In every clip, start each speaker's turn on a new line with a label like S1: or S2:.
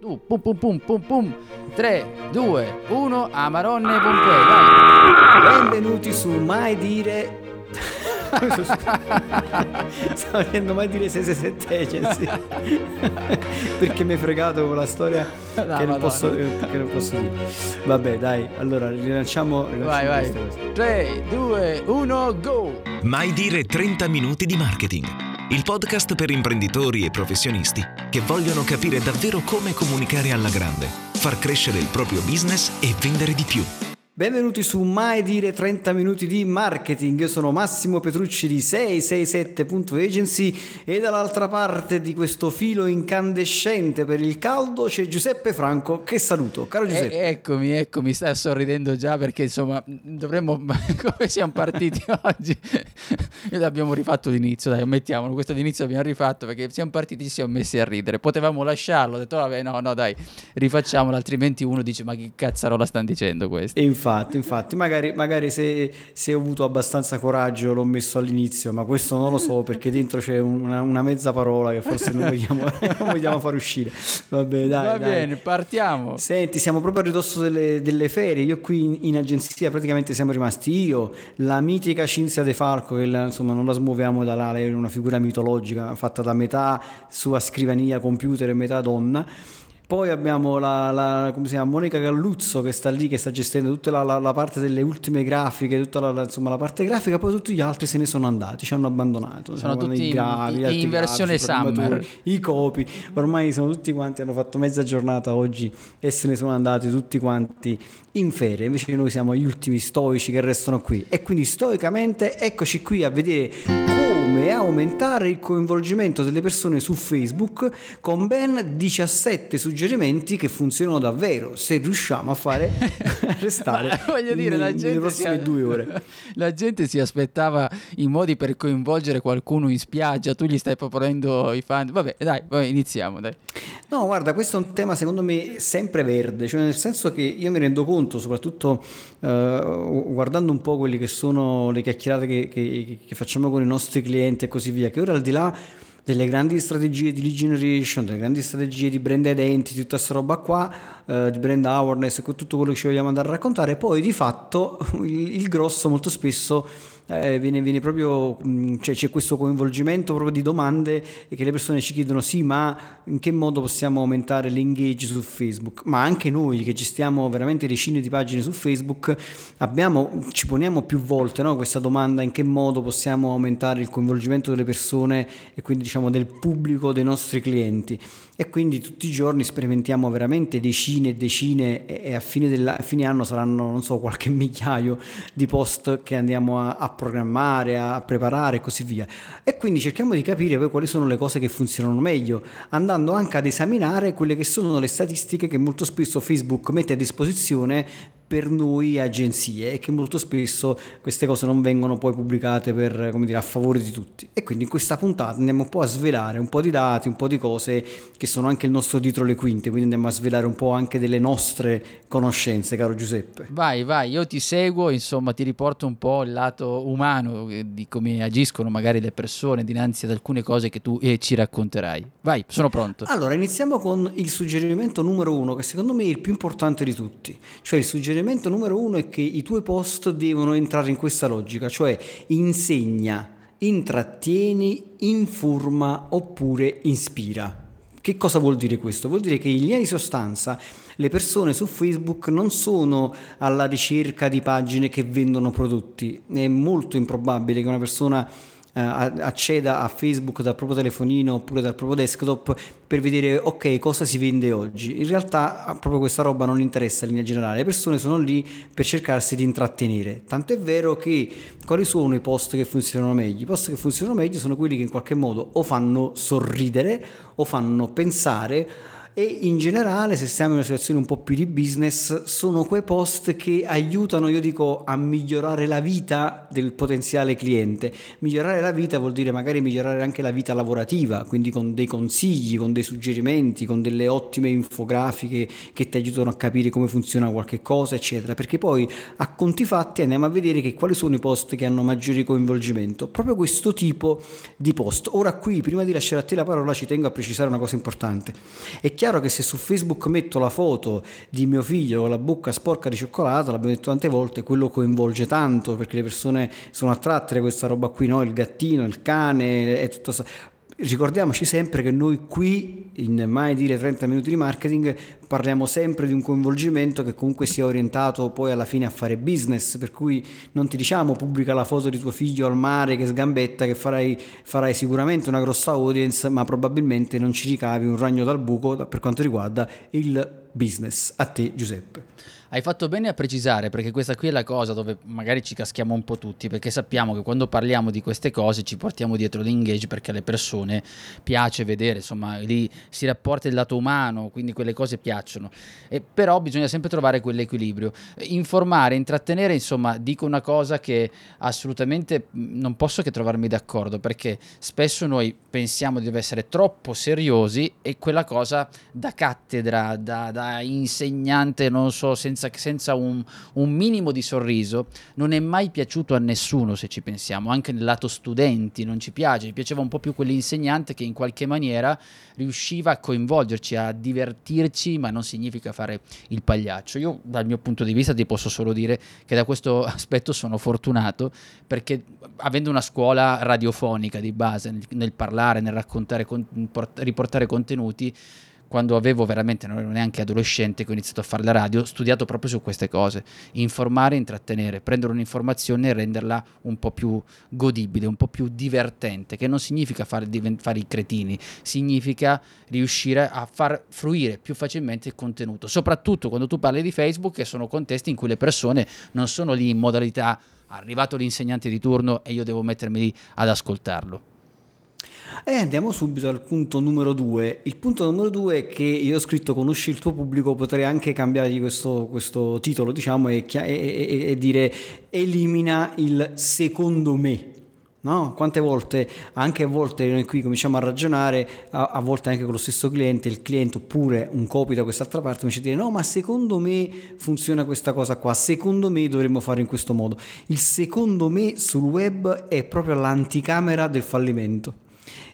S1: Tu, pum pum pum pum pum. 3, 2, 1, Amaronne Pompei, vai.
S2: Benvenuti su Mai Dire... Stavo dicendo mai dire 667 agency perché mi hai fregato con la storia
S1: No,
S2: che, non
S1: Madonna.
S2: posso, che non posso dire. Vabbè, dai, allora rilanciamo, rilanciamo
S1: Vai, vai.
S2: queste cose.
S1: 3, 2, 1, go.
S3: Mai dire 30 minuti di marketing. Il podcast per imprenditori e professionisti che vogliono capire davvero come comunicare alla grande, far crescere il proprio business e vendere di più.
S2: Benvenuti su Mai Dire 30 Minuti di Marketing, io sono Massimo Petrucci di 667.agency e dall'altra parte di questo filo incandescente per il caldo c'è Giuseppe Franco, che saluto, caro
S1: E-
S2: Giuseppe.
S1: eccomi, eccomi, sta sorridendo già perché insomma dovremmo, come siamo partiti oggi, l'abbiamo rifatto l'inizio, dai, mettiamolo, questo d'inizio l'abbiamo rifatto perché siamo partiti e ci siamo messi a ridere, potevamo lasciarlo, ho detto vabbè no, no dai, rifacciamolo, altrimenti uno dice ma che cazzarola stanno dicendo questi?
S2: E infatti, infatti, magari, magari se, se ho avuto abbastanza coraggio l'ho messo all'inizio, ma questo non lo so perché dentro c'è una, una mezza parola che forse non vogliamo, non vogliamo far uscire. Vabbè, dai,
S1: Va
S2: dai.
S1: bene, partiamo.
S2: Senti, siamo proprio a ridosso delle, delle ferie. Io qui in, in agenzia praticamente siamo rimasti io, la mitica Cinzia De Falco, che la- insomma non la smuoviamo da là, è una figura mitologica fatta da metà sua scrivania computer e metà donna. Poi abbiamo la, la- come si chiama, Monica Galluzzo che sta lì, che sta gestendo tutta la, la- la parte delle ultime grafiche, tutta insomma, la parte grafica, poi tutti gli altri se ne sono andati, ci hanno abbandonato.
S1: Sono
S2: Insomma,
S1: tutti
S2: i
S1: in-
S2: gravi,
S1: in
S2: altri
S1: versione
S2: grafici,
S1: summer.
S2: i copi, ormai sono tutti quanti, hanno fatto mezza giornata oggi e se ne sono andati tutti quanti in ferie, invece noi siamo gli ultimi stoici che restano qui e quindi stoicamente eccoci qui a vedere come aumentare il coinvolgimento delle persone su Facebook con ben 17 suggerimenti che funzionano davvero se riusciamo a fare restare
S1: voglio dire, la
S2: nelle
S1: gente,
S2: prossime
S1: si,
S2: due ore.
S1: la gente si aspettava i modi per coinvolgere qualcuno in spiaggia, tu gli stai proponendo i fan. Vabbè, dai, vabbè, iniziamo, dai.
S2: No, guarda, questo è un tema secondo me sempre verde, cioè nel senso che io mi rendo conto, soprattutto eh, guardando un po' quelle che sono le chiacchierate che, che- che facciamo con i nostri clienti e così via, che ora al di là delle grandi strategie di lead generation, delle grandi strategie di brand identity, tutta questa roba qua, eh, di brand awareness, con tutto quello che ci vogliamo andare a raccontare, poi di fatto il, il grosso molto spesso eh, viene, viene proprio, mh, cioè c'è questo coinvolgimento proprio di domande che le persone ci chiedono sì, ma in che modo possiamo aumentare l'engage su Facebook? Ma anche noi che gestiamo veramente decine di pagine su Facebook, abbiamo, ci poniamo più volte no, questa domanda in che modo possiamo aumentare il coinvolgimento delle persone e quindi diciamo del pubblico dei nostri clienti. E quindi tutti i giorni sperimentiamo veramente decine e decine e, a, fine della- a fine anno saranno, non so, qualche migliaio di post che andiamo a, a programmare, a preparare e così via. E quindi cerchiamo di capire poi quali sono le cose che funzionano meglio, andando anche ad esaminare quelle che sono le statistiche che molto spesso Facebook mette a disposizione per noi agenzie e che molto spesso queste cose non vengono poi pubblicate per, come dire, a favore di tutti. E quindi in questa puntata andiamo un po' a svelare un po' di dati, un po' di cose che sono anche il nostro dietro le quinte, quindi andiamo a svelare un po' anche delle nostre conoscenze, caro Giuseppe.
S1: Vai, vai, io ti seguo, insomma, ti riporto un po' il lato umano eh, di come agiscono magari le persone dinanzi ad alcune cose che tu eh, ci racconterai. Vai, sono pronto.
S2: Allora, iniziamo con il suggerimento numero uno, che secondo me è il più importante di tutti. Cioè, il suggerimento numero uno è che i tuoi post devono entrare in questa logica, cioè insegna, intrattieni, informa oppure ispira. Che cosa vuol dire questo? Vuol dire che in linea di sostanza le persone su Facebook non sono alla ricerca di pagine che vendono prodotti. È molto improbabile che una persona acceda a Facebook dal proprio telefonino oppure dal proprio desktop per vedere ok cosa si vende oggi. In realtà proprio questa roba non interessa in linea generale, le persone sono lì per cercarsi di intrattenere. Tanto è vero che quali sono i post che funzionano meglio? I post che funzionano meglio sono quelli che in qualche modo o fanno sorridere o fanno pensare e in generale, se siamo in una situazione un po' più di business, sono quei post che aiutano, io dico, a migliorare la vita del potenziale cliente. Migliorare la vita vuol dire magari migliorare anche la vita lavorativa, quindi con dei consigli, con dei suggerimenti, con delle ottime infografiche che ti aiutano a capire come funziona qualche cosa, eccetera. Perché poi a conti fatti andiamo a vedere che quali sono i post che hanno maggiore coinvolgimento. Proprio questo tipo di post. Ora qui, prima di lasciare a te la parola, ci tengo a precisare una cosa importante. È chiaro chiaro che se su Facebook metto la foto di mio figlio con la bocca sporca di cioccolato, l'abbiamo detto tante volte, quello coinvolge tanto perché le persone sono attratte da questa roba qui, no? il gattino, il cane, è tutto ricordiamoci sempre che noi qui, in mai dire 30 minuti di marketing, parliamo sempre di un coinvolgimento che comunque sia orientato poi alla fine a fare business, per cui non ti diciamo pubblica la foto di tuo figlio al mare che sgambetta, che farai, farai sicuramente una grossa audience, ma probabilmente non ci ricavi un ragno dal buco per quanto riguarda il business. A te Giuseppe.
S1: Hai fatto bene a precisare perché questa qui è la cosa dove magari ci caschiamo un po' tutti perché sappiamo che quando parliamo di queste cose ci portiamo dietro l'engage perché alle persone piace vedere, insomma, lì si rapporta il lato umano, quindi quelle cose piacciono. E però bisogna sempre trovare quell'equilibrio. Informare, intrattenere, insomma, dico una cosa che assolutamente non posso che trovarmi d'accordo perché spesso noi pensiamo di essere troppo seriosi e quella cosa da cattedra, da, da insegnante, non so, senza senza, senza un, un, minimo di sorriso non è mai piaciuto a nessuno se ci pensiamo, anche nel lato studenti non ci piace, ci piaceva un po' più quell'insegnante che in qualche maniera riusciva a coinvolgerci, a divertirci, ma non significa fare il pagliaccio. Io dal mio punto di vista ti posso solo dire che da questo aspetto sono fortunato perché avendo una scuola radiofonica di base nel, nel parlare, nel raccontare, con, riportare contenuti, quando avevo veramente, non ero neanche adolescente, che ho iniziato a fare la radio, ho studiato proprio su queste cose, informare intrattenere, prendere un'informazione e renderla un po' più godibile, un po' più divertente, che non significa fare, fare i cretini, significa riuscire a far fruire più facilmente il contenuto, soprattutto quando tu parli di Facebook, che sono contesti in cui le persone non sono lì in modalità arrivato l'insegnante di turno e io devo mettermi lì ad ascoltarlo.
S2: E andiamo subito al punto numero due. Il punto numero due è che io ho scritto conosci il tuo pubblico, potrei anche cambiare questo, questo titolo, diciamo, e, e, e, e dire elimina il secondo me. No? Quante volte, anche a volte noi qui cominciamo a ragionare, a, a, volte anche con lo stesso cliente, il cliente oppure un copy da quest'altra parte mi dice dire no ma secondo me funziona questa cosa qua, secondo me dovremmo fare in questo modo. Il secondo me sul web è proprio l'anticamera del fallimento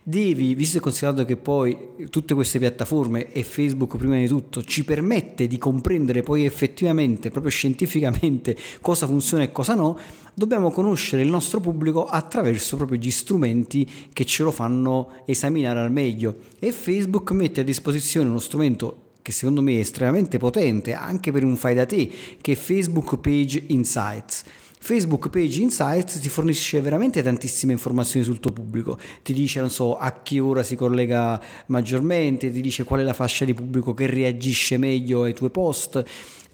S2: devi, visto e considerato che poi tutte queste piattaforme e Facebook prima di tutto ci permette di comprendere poi effettivamente, proprio scientificamente, cosa funziona e cosa no, dobbiamo conoscere il nostro pubblico attraverso proprio gli strumenti che ce lo fanno esaminare al meglio. E Facebook mette a disposizione uno strumento che secondo me è estremamente potente anche per un fai da te, che è Facebook Page Insights. Facebook Page Insights ti fornisce veramente tantissime informazioni sul tuo pubblico, ti dice non so a che ora si collega maggiormente, ti dice qual è la fascia di pubblico che reagisce meglio ai tuoi post,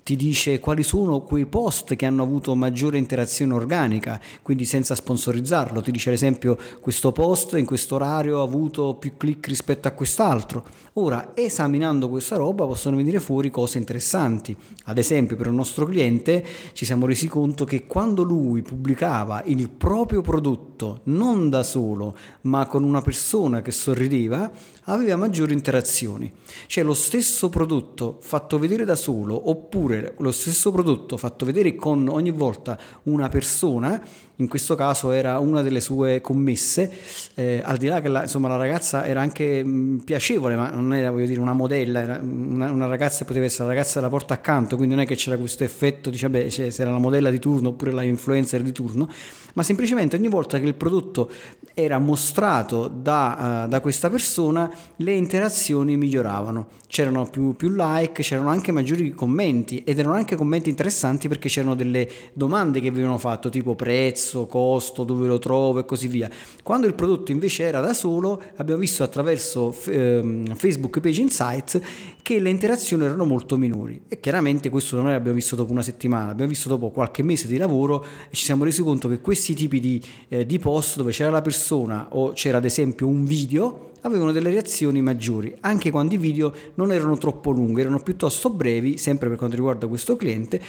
S2: ti dice quali sono quei post che hanno avuto maggiore interazione organica, quindi senza sponsorizzarlo, ti dice ad esempio questo post in questo orario ha avuto più click rispetto a quest'altro. Ora, esaminando questa roba possono venire fuori cose interessanti. Ad esempio, per un nostro cliente ci siamo resi conto che quando lui pubblicava il proprio prodotto, non da solo, ma con una persona che sorrideva, aveva maggiori interazioni. Cioè lo stesso prodotto fatto vedere da solo oppure lo stesso prodotto fatto vedere con ogni volta una persona in questo caso era una delle sue commesse, eh, al di là che la, insomma, la ragazza era anche mh, piacevole, ma non era voglio dire, una modella, era una, una, ragazza poteva essere la ragazza della porta accanto, quindi non è che c'era questo effetto, dice, beh, cioè, se era la modella di turno oppure la influencer di turno, ma semplicemente ogni volta che il prodotto era mostrato da, uh, da questa persona, le interazioni miglioravano. C'erano più, più, like, c'erano anche maggiori commenti ed erano anche commenti interessanti perché c'erano delle domande che venivano fatte tipo prezzo, costo, dove lo trovo e così via. Quando il prodotto invece era da solo abbiamo visto attraverso ehm, Facebook Page Insights che le interazioni erano molto minori e chiaramente questo noi l'abbiamo visto dopo una settimana, abbiamo visto dopo qualche mese di lavoro e ci siamo resi conto che questi tipi di, eh, di post dove c'era la persona o c'era ad esempio un video avevano delle reazioni maggiori, anche quando i video non erano troppo lunghi, erano piuttosto brevi, sempre per quanto riguarda questo cliente,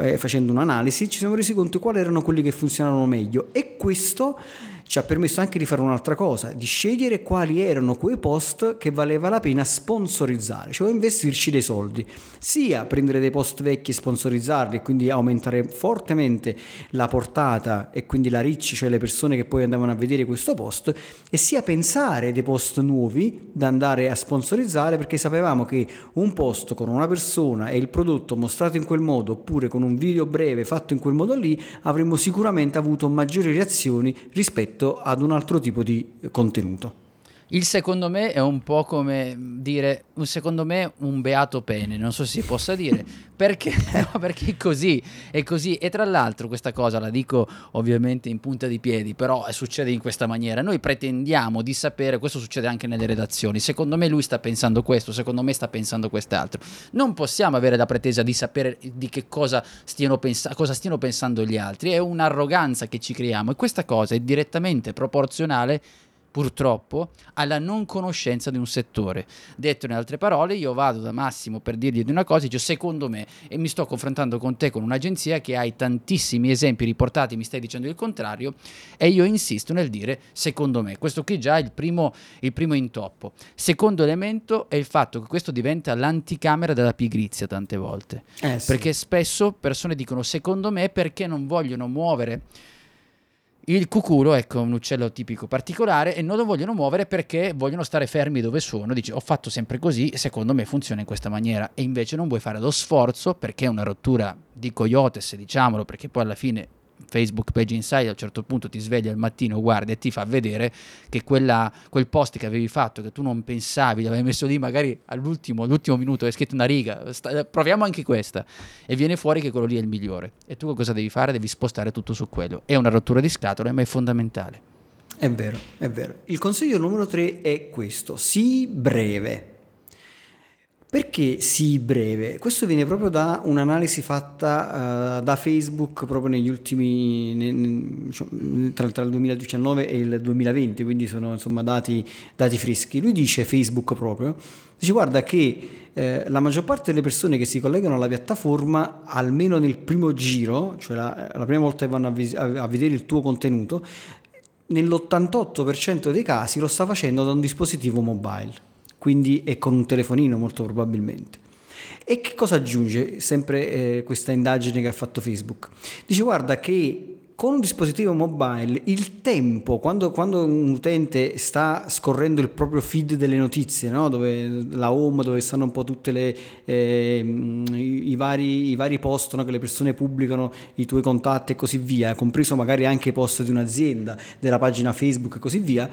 S2: eh, facendo un'analisi ci siamo resi conto quali erano quelli che funzionavano meglio. E questo ci ha permesso anche di fare un'altra cosa, di scegliere quali erano quei post che valeva la pena sponsorizzare, cioè investirci dei soldi, sia prendere dei post vecchi e sponsorizzarli e quindi aumentare fortemente la portata e quindi la reach, cioè le persone che poi andavano a vedere questo post, e sia pensare dei post nuovi da andare a sponsorizzare perché sapevamo che un post con una persona e il prodotto mostrato in quel modo oppure con un video breve fatto in quel modo lì avremmo sicuramente avuto maggiori reazioni rispetto rispetto ad un altro tipo di contenuto.
S1: Il secondo me è un po' come dire, un secondo me un beato pene, non so se si possa dire, perché, perché è così, è così. E tra l'altro questa cosa la dico ovviamente in punta di piedi, però succede in questa maniera. Noi pretendiamo di sapere, questo succede anche nelle redazioni, secondo me lui sta pensando questo, secondo me sta pensando quest'altro. Non possiamo avere la pretesa di sapere di che cosa stiano, pens- cosa stiano pensando gli altri, è un'arroganza che ci creiamo e questa cosa è direttamente proporzionale purtroppo, alla non conoscenza di un settore. Detto in altre parole, io vado da Massimo per dirgli di una cosa, dico secondo me, e mi sto confrontando con te, con un'agenzia che hai tantissimi esempi riportati, mi stai dicendo il contrario, e io insisto nel dire secondo me. Questo qui già è il primo, il primo intoppo. Secondo elemento è il fatto che questo diventa l'anticamera della pigrizia tante volte. Eh sì. Perché spesso persone dicono secondo me perché non vogliono muovere il cuculo, ecco, un uccello tipico particolare e non lo vogliono muovere perché vogliono stare fermi dove sono. Dice, ho fatto sempre così secondo me funziona in questa maniera. E invece non vuoi fare lo sforzo perché è una rottura di coyotes, diciamolo, perché poi alla fine Facebook Page Insight a un certo punto ti sveglia al mattino, guarda e ti fa vedere che quella, quel post che avevi fatto, che tu non pensavi, l'avevi messo lì magari all'ultimo, all'ultimo minuto, hai scritto una riga, sta, proviamo anche questa, e viene fuori che quello lì è il migliore. E tu cosa devi fare? Devi spostare tutto su quello. È una rottura di scatole, ma è fondamentale.
S2: È vero, è vero. Il consiglio numero 3 è questo, sii breve. Perché sì breve? Questo viene proprio da un'analisi fatta uh, da Facebook proprio negli ultimi, ne, ne, tra, tra, il 2019 e il 2020, quindi sono insomma dati, dati freschi. Lui dice, Facebook proprio, dice guarda che eh, la maggior parte delle persone che si collegano alla piattaforma, almeno nel primo giro, cioè la, la prima volta che vanno a, vis- a vedere il tuo contenuto, nell'88% dei casi lo sta facendo da un dispositivo mobile quindi è con un telefonino molto probabilmente. E che cosa aggiunge sempre eh, questa indagine che ha fatto Facebook? Dice guarda che con un dispositivo mobile il tempo, quando, quando, un utente sta scorrendo il proprio feed delle notizie, no? dove, la home, dove stanno un po' tutti eh, i, vari, i vari post no? che le persone pubblicano, i tuoi contatti e così via, compreso magari anche i post di un'azienda, della pagina Facebook e così via,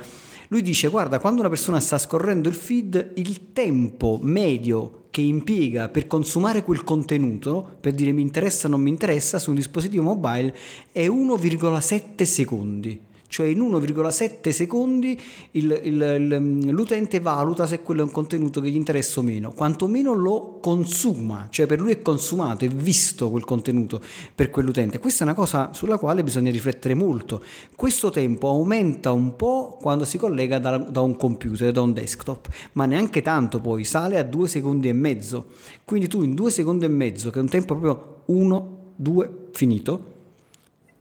S2: lui dice, guarda, quando una persona sta scorrendo il feed, il tempo medio che impiega per consumare quel contenuto, per dire mi interessa o non mi interessa, su un dispositivo mobile è 1,7 secondi cioè in 1,7 secondi il, il, il, l'utente valuta se quello è un contenuto che gli interessa o meno, quantomeno lo consuma, cioè per lui è consumato, è visto quel contenuto per quell'utente. Questa è una cosa sulla quale bisogna riflettere molto. Questo tempo aumenta un po' quando si collega da, da un computer, da un desktop, ma neanche tanto poi, sale a 2 secondi e mezzo. Quindi tu in 2 secondi e mezzo, che è un tempo proprio 1, 2, finito,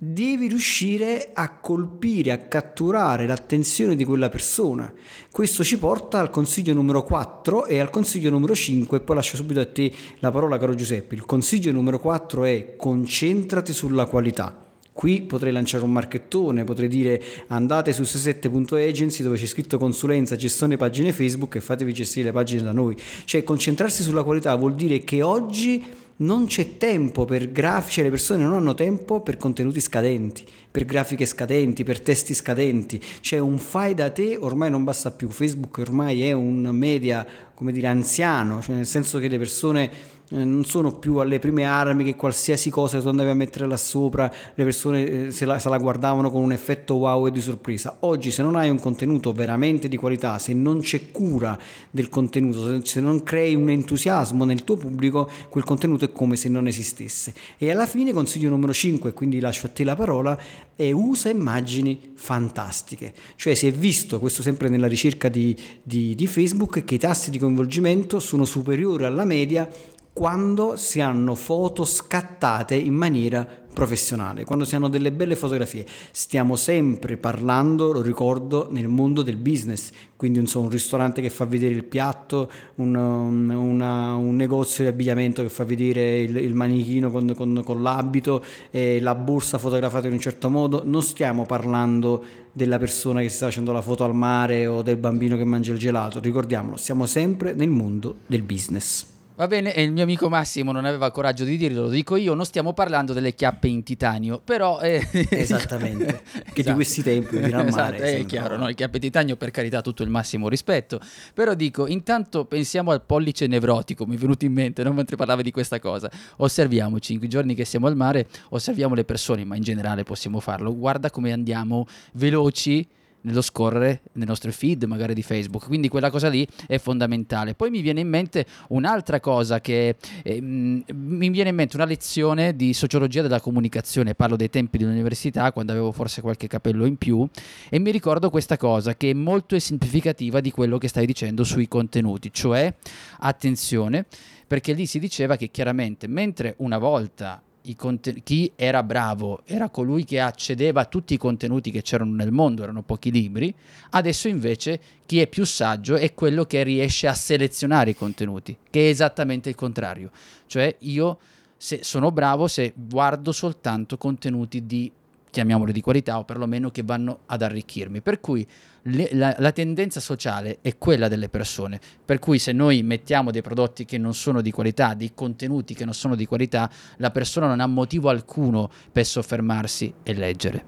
S2: devi riuscire a colpire, a catturare l'attenzione di quella persona. Questo ci porta al consiglio numero 4 e al consiglio numero 5 e poi lascio subito a te la parola caro Giuseppe. Il consiglio numero 4 è concentrati sulla qualità. Qui potrei lanciare un marchettone, potrei dire andate su c7.agency dove c'è scritto consulenza, gestione pagine Facebook e fatevi gestire le pagine da noi. Cioè concentrarsi sulla qualità vuol dire che oggi non c'è tempo per grafici, le persone non hanno tempo per contenuti scadenti, per grafiche scadenti, per testi scadenti. C'è un fai da te, ormai non basta più. Facebook ormai è un media, come dire, anziano, cioè nel senso che le persone eh, non sono più alle prime armi che qualsiasi cosa tu andavi a mettere là sopra, le persone eh, se la, se la, guardavano con un effetto wow e di sorpresa. Oggi se non hai un contenuto veramente di qualità, se non c'è cura del contenuto, se, non crei un entusiasmo nel tuo pubblico, quel contenuto è come se non esistesse. E alla fine consiglio numero 5, quindi lascio a te la parola, è usa immagini fantastiche. Cioè si è visto, questo sempre nella ricerca di, di, di Facebook, che i tassi di coinvolgimento sono superiori alla media quando si hanno foto scattate in maniera professionale, quando si hanno delle belle fotografie. Stiamo sempre parlando, lo ricordo, nel mondo del business, quindi insomma, un ristorante che fa vedere il piatto, un, una, un negozio di abbigliamento che fa vedere il, il manichino con, con, con l'abito, eh, la borsa fotografata in un certo modo, non stiamo parlando della persona che sta facendo la foto al mare o del bambino che mangia il gelato, ricordiamolo, siamo sempre nel mondo del business.
S1: Va bene, e il mio amico Massimo non aveva coraggio di dirlo, lo dico io, non stiamo parlando delle chiappe in titanio, però...
S2: Eh, Esattamente, che esatto. di questi tempi esatto, mare.
S1: È chiaro, no? le chiappe in titanio per carità tutto il massimo rispetto, però dico, intanto pensiamo al pollice nevrotico, mi è venuto in mente, non mentre parlavi di questa cosa, osserviamoci, in quei giorni che siamo al mare, osserviamo le persone, ma in generale possiamo farlo, guarda come andiamo veloci nello scorrere nel nostro feed magari di Facebook, quindi quella cosa lì è fondamentale. Poi mi viene in mente un'altra cosa che eh, mi viene in mente una lezione di sociologia della comunicazione, parlo dei tempi dell'università quando avevo forse qualche capello in più e mi ricordo questa cosa che è molto esemplificativa di quello che stai dicendo sui contenuti, cioè attenzione perché lì si diceva che chiaramente mentre una volta conten- chi era bravo era colui che accedeva a tutti i contenuti che c'erano nel mondo, erano pochi libri, adesso invece chi è più saggio è quello che riesce a selezionare i contenuti, che è esattamente il contrario. Cioè io sono bravo se guardo soltanto contenuti di, chiamiamoli di qualità o perlomeno che vanno ad arricchirmi. Per cui le, la, la, tendenza sociale è quella delle persone, per cui se noi mettiamo dei prodotti che non sono di qualità, dei contenuti che non sono di qualità, la persona non ha motivo alcuno per soffermarsi e leggere.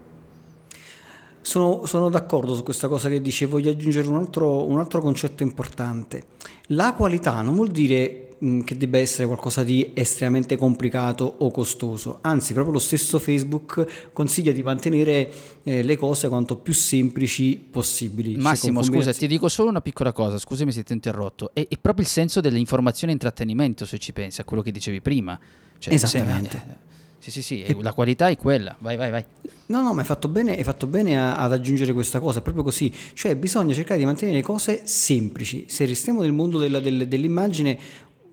S2: Sono, sono d'accordo su questa cosa che dice, voglio aggiungere un altro, un altro concetto importante. La qualità non vuol dire Mm, che debba essere qualcosa di estremamente complicato o costoso, anzi proprio lo stesso Facebook consiglia di mantenere eh, le cose quanto più semplici possibili.
S1: Cioè, Massimo, cioè, scusa, ti dico solo una piccola cosa, scusami se ti ho interrotto, è, è proprio il senso dell'informazione e intrattenimento se ci pensi, a quello che dicevi prima.
S2: Cioè, Esattamente. Se,
S1: eh, sì, sì, sì, e... la qualità è quella. Vai, vai, vai.
S2: No, no, ma hai fatto bene, hai fatto bene a, ad aggiungere questa cosa, è proprio così. Cioè, bisogna cercare di mantenere le cose semplici. Se restiamo nel mondo della, del, dell'immagine,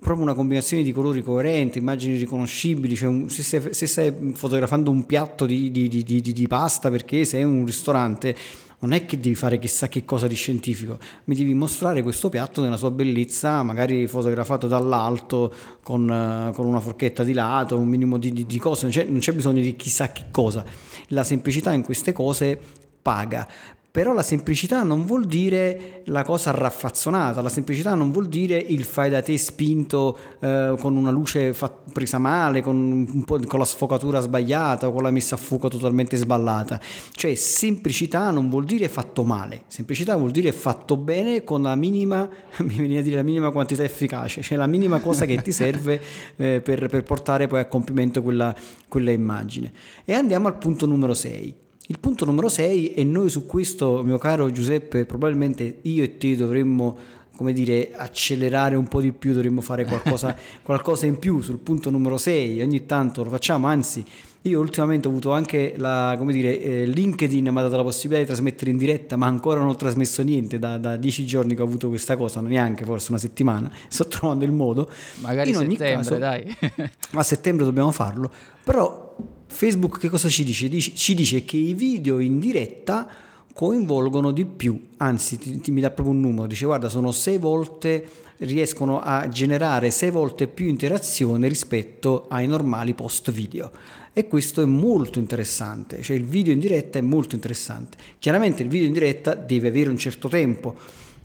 S2: proprio una combinazione di colori coerenti, immagini riconoscibili, cioè un, se, stai, se, stai, fotografando un piatto di, di, di, di, pasta perché sei in un ristorante, non è che devi fare chissà che cosa di scientifico, mi devi mostrare questo piatto nella sua bellezza, magari fotografato dall'alto con, con una forchetta di lato, un minimo di, cose, non c'è, non c'è bisogno di chissà che cosa. La semplicità in queste cose paga però la semplicità non vuol dire la cosa raffazzonata, la semplicità non vuol dire il fai da te spinto eh, con una luce fat- presa male, con, con, la sfocatura sbagliata o con la messa a fuoco totalmente sballata. Cioè semplicità non vuol dire fatto male, semplicità vuol dire fatto bene con la minima, mi viene a dire la minima quantità efficace, cioè la minima cosa che ti serve eh, per, per, portare poi a compimento quella, quella immagine. E andiamo al punto numero 6 il punto numero 6, e noi su questo, mio caro Giuseppe, probabilmente io e te dovremmo come dire, accelerare un po' di più, dovremmo fare qualcosa, qualcosa in più sul punto numero 6, ogni tanto lo facciamo, anzi io ultimamente ho avuto anche la, come dire, eh, LinkedIn mi ha dato la possibilità di trasmettere in diretta, ma ancora non ho trasmesso niente da, da dieci giorni che ho avuto questa cosa, neanche forse una settimana, sto trovando il modo.
S1: Magari in settembre, caso, dai.
S2: a settembre dobbiamo farlo, però Facebook che cosa ci dice? Ci dice che i video in diretta coinvolgono di più, anzi ti, ti, mi dà proprio un numero, dice guarda sono sei volte, riescono a generare sei volte più interazione rispetto ai normali post video e questo è molto interessante, cioè il video in diretta è molto interessante. Chiaramente il video in diretta deve avere un certo tempo,